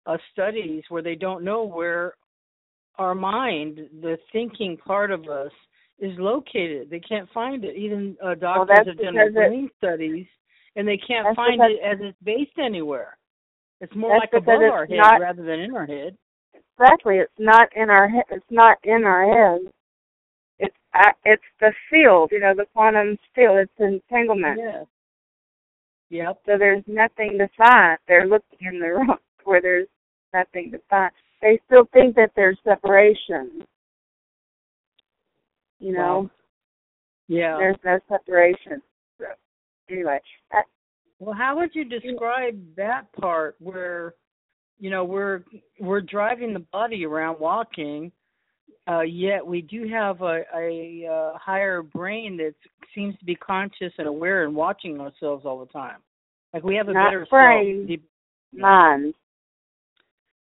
uh, studies where they don't know where our mind, the thinking part of us, is located. They can't find it. Even uh, doctors that's have done brain studies, and they can't find it as it's based anywhere. It's more like above our head not- rather than in our head. Exactly. It's not in our head. It's not in our head. It's uh, it's the field. You know, the quantum field. It's entanglement. Yes. Yep. So there's nothing to find. They're looking in the room where there's nothing to find. They still think that there's separation. You know, Wow. Yeah. there's no separation. So anyway, that, Well, how would you describe that part where, you know, we're we're driving the body around walking, uh, yet we do have a, a uh, higher brain that seems to be conscious and aware and watching ourselves all the time. Like we have a Not better brain. self. mind.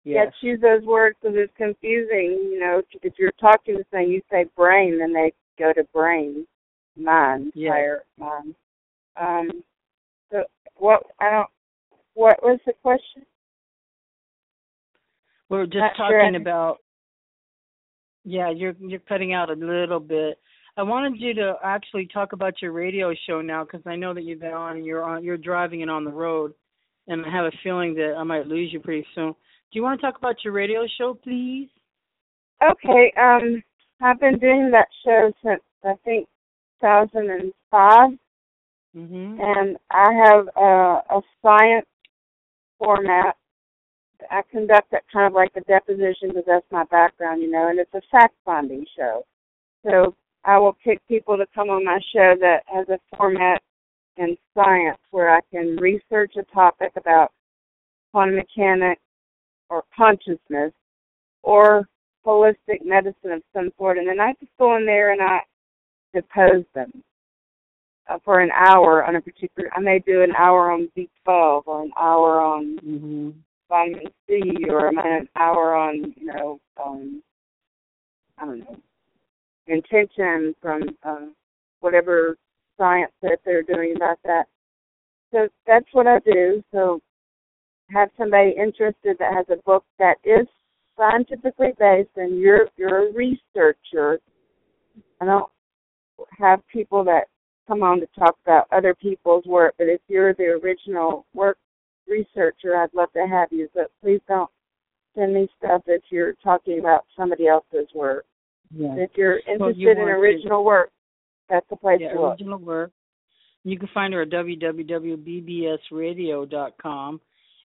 Yes. Yet choose those words because it's confusing. You know, if you're talking to someone, you say brain, then they go to brain, mind, Yes. higher mind. Um, so what? I don't. What was the question? We We're just Not sure. talking about Yeah, you're you're cutting out a little bit. I wanted you to actually talk about your radio show now because I know that you've been on and you're on you're driving and on the road, and I have a feeling that I might lose you pretty soon. Do you want to talk about your radio show, please? Okay. Um, I've been doing that show since I think 2005, Mhm. and I have a, a science format. I conduct it kind of like a deposition because that's my background, you know, and it's a fact finding show. So I will pick people to come on my show that has a format in science where I can research a topic about quantum mechanics or consciousness or holistic medicine of some sort, and then I just go in there and I depose them uh, for an hour on a particular. I may do an hour on B12 or an hour on Mhm. vitamin C or an hour on you know um, I don't know intention from um, whatever science that they're doing about that. So that's what I do. So have somebody interested that has a book that is scientifically based and you're you're a researcher. I don't have people that come on to talk about other people's work, but if you're the original work researcher, I'd love to have you. But please don't send me stuff if you're talking about somebody else's work. Yeah. If you're Well, interested you in want to- original work, that's the place Yeah, to look. original work. You can find her at www.bbsradio.com,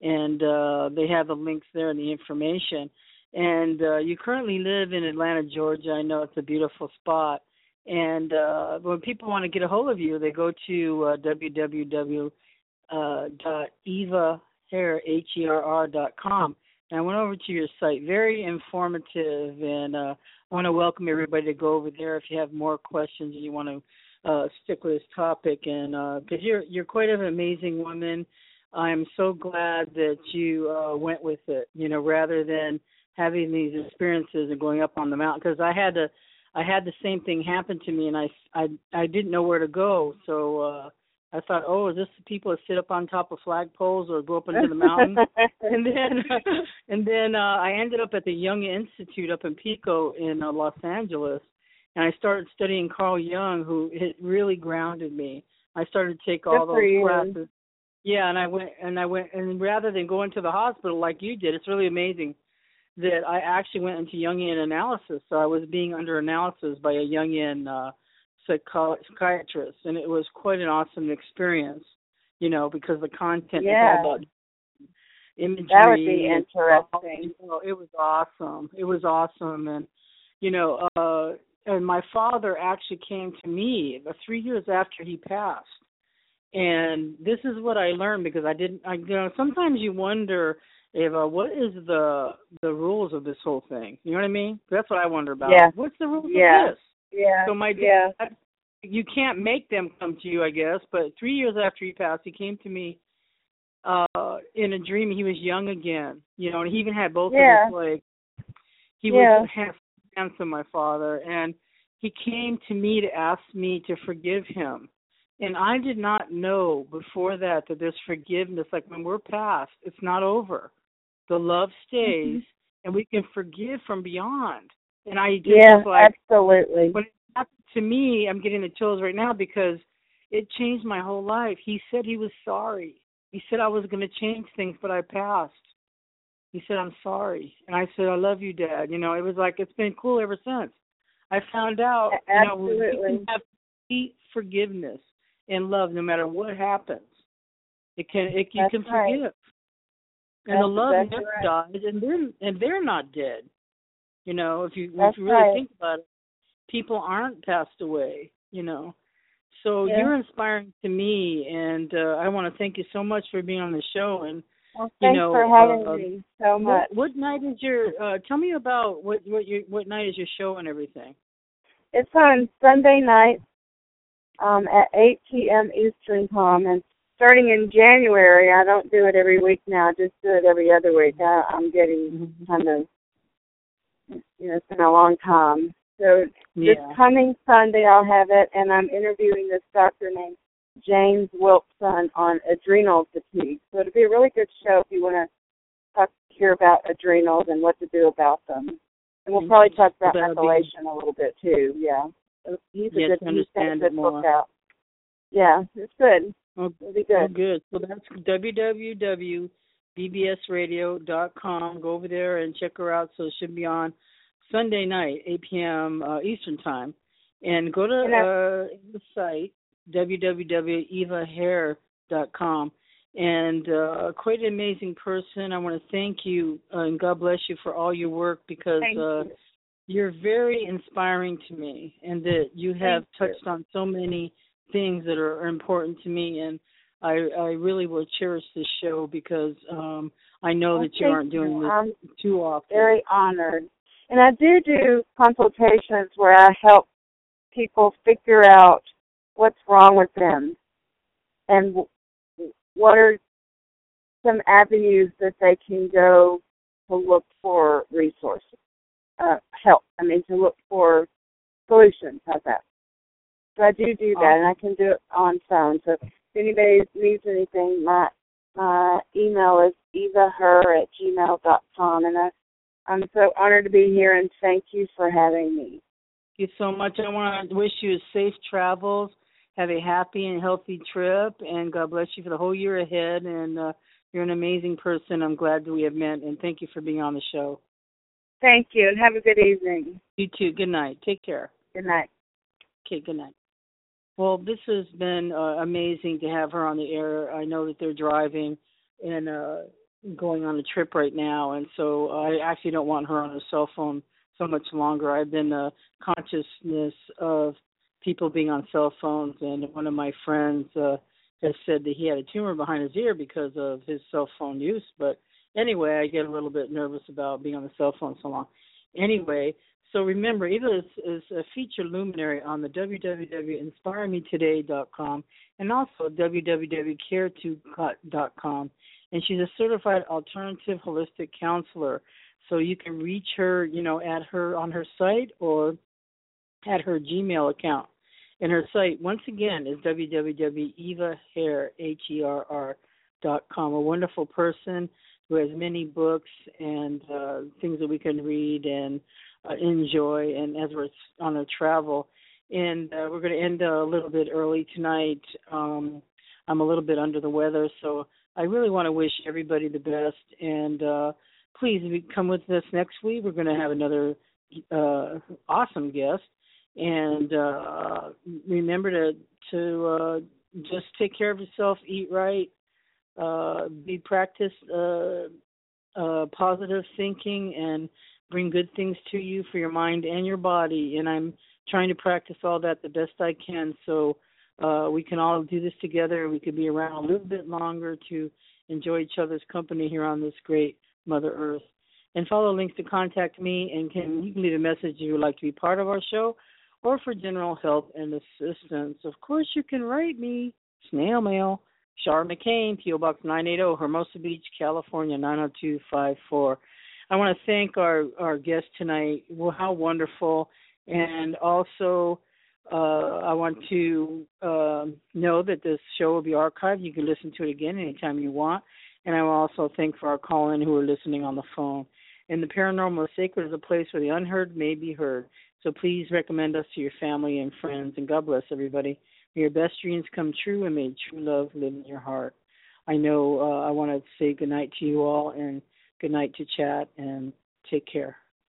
and uh, they have the links there and the information. And uh, you currently live in Atlanta, Georgia. I know it's a beautiful spot. And uh, when people want to get a hold of you, they go to uh, www. Uh, dot eva herr h e r r dot com. And I went over to your site, very informative, and uh, I want to welcome everybody to go over there if you have more questions and you want to uh, stick with this topic. And because you're you're quite an amazing woman, I'm so glad that you uh, went with it. You know, rather than having these experiences and going up on the mountain, because I had to. I had the same thing happen to me, and I I I didn't know where to go, so uh I thought, oh, is this the people that sit up on top of flagpoles or go up into the mountain? and then and then uh I ended up at the Jung Institute up in Pico in uh, Los Angeles and I started studying Carl Jung who it really grounded me. I started to take all Good those classes. Yeah, and I went and I went and rather than going to the hospital like you did, it's really amazing that I actually went into Jungian analysis. So I was being under analysis by a Jungian uh psychiatrist and it was quite an awesome experience, you know, because the content Yeah. is all about imagery. That would be and- interesting. Oh, it was awesome. It was awesome, and you know, uh, and my father actually came to me uh, three years after he passed, and this is what I learned because I didn't. I you know, sometimes you wonder. Ava, what is the the rules of this whole thing? You know what I mean? That's what I wonder about. Yeah. What's the rules Yeah. of this? Yeah. So my yeah. dad, you can't make them come to you, I guess. But three years after he passed, he came to me uh in a dream. He was young again, you know, and he even had both Yeah. of his legs. He Yeah. was half handsome, my father, and he came to me to ask me to forgive him. And I did not know before that that there's forgiveness. Like when we're past, it's not over. The love stays, and we can forgive from beyond. And I just Yeah, like, absolutely. when it happened to me, I'm getting the chills right now because it changed my whole life. He said he was sorry. He said I was going to change things, but I passed. He said I'm sorry, and I said I love you, Dad. You know, it was like it's been cool ever since. I found out, you know, we Absolutely. can have complete forgiveness and love no matter what happens. It can, it you That's can right. forgive, and the love never right. dies, and they're and they're not dead. You know, if you That's if you really right. think about it, people aren't passed away. You know, so Yeah. you're inspiring to me, and uh, I want to thank you so much for being on the show. And Well, you thanks know, for having uh, me so much. what, what night is your? Uh, tell me about what what your what night is your show and everything. It's on Sunday night um, at 8 p.m. Eastern Time, and starting in January, I don't do it every week now. I just do it every other week. I, I'm getting kind of, you know, it's been a long time. So Yeah. this coming Sunday, I'll have it, and I'm interviewing this doctor named James Wilson on adrenal fatigue. So it'll be a really good show if you want to talk, hear about adrenals and what to do about them. And we'll probably talk about That'd be- a little bit too. Yeah, he's a Yeah, good. to a understand good book out. Yeah, it's good. Oh, It'll be good. Oh, good. good. So that's www.bbsradio.com. Go over there and check her out. So it should be on Sunday night, 8 p.m. Uh, Eastern Time. And go to uh, the site, www.evaherr.com. And uh, quite an amazing person. I want to thank you uh, and God bless you for all your work because uh, you. you're very inspiring to me and that you have Thank you. touched on so many things that are, are important to me and I I really will cherish this show because um I know Well, that you aren't doing you. this I'm too often. very honored. And I do do consultations where I help people figure out what's wrong with them and what are some avenues that they can go to look for resources, uh, help. I mean, to look for solutions. How's that? So I do do that, and I can do it on phone. So if anybody needs anything, my my email is evaherr at gmail dot com, and I I'm so honored to be here and thank you for having me. Thank you so much. I want to wish you a safe travels. Have a happy and healthy trip, and God bless you for the whole year ahead. And uh, you're an amazing person. I'm glad that we have met, and thank you for being on the show. Thank you and have a good evening. You too. Good night. Take care. Good night. Okay, good night. Well, this has been uh, amazing to have her on the air. I know that they're driving and uh going on a trip right now, and so I actually don't want her on her cell phone so much longer. I've been a consciousness of people being on cell phones, and one of my friends uh, has said that he had a tumor behind his ear because of his cell phone use. But anyway, I get a little bit nervous about being on the cell phone so long. Anyway, so remember, Eva is, a feature luminary on the www.inspiremetoday.com and also www.care2.com. And she's a certified alternative holistic counselor. So you can reach her, you know, at her on her site or at her Gmail account. And her site, once again, is www.evaherr, H-E-R-R, dot com. A wonderful person who has many books and uh, things that we can read and uh, enjoy. And as we're on a travel, and uh, we're going to end a little bit early tonight. Um, I'm a little bit under the weather, so I really want to wish everybody the best. And uh, please, come with us next week, we're going to have another uh, awesome guest. And uh, remember to to uh, just take care of yourself, eat right, uh, be practice uh, uh, positive thinking, and bring good things to you for your mind and your body. And I'm trying to practice all that the best I can, so uh, we can all do this together. We could be around a little bit longer to enjoy each other's company here on this great Mother Earth. And follow links to contact me, and can you can leave a message if you would like to be part of our show or for general help and assistance. Of course, you can write me snail mail, Char McCain, PO Box 980, Hermosa Beach, California 90254. I want to thank our our guest tonight. Well, how wonderful! And also, uh, I want to uh, know that this show will be archived. You can listen to it again anytime you want. And I will also thank for our call-in who are listening on the phone. And the paranormal is sacred is a place where the unheard may be heard. So please recommend us to your family and friends. And God bless everybody. May your best dreams come true and may true love live in your heart. I know uh, I want to say good night to you all and good night to chat and take care.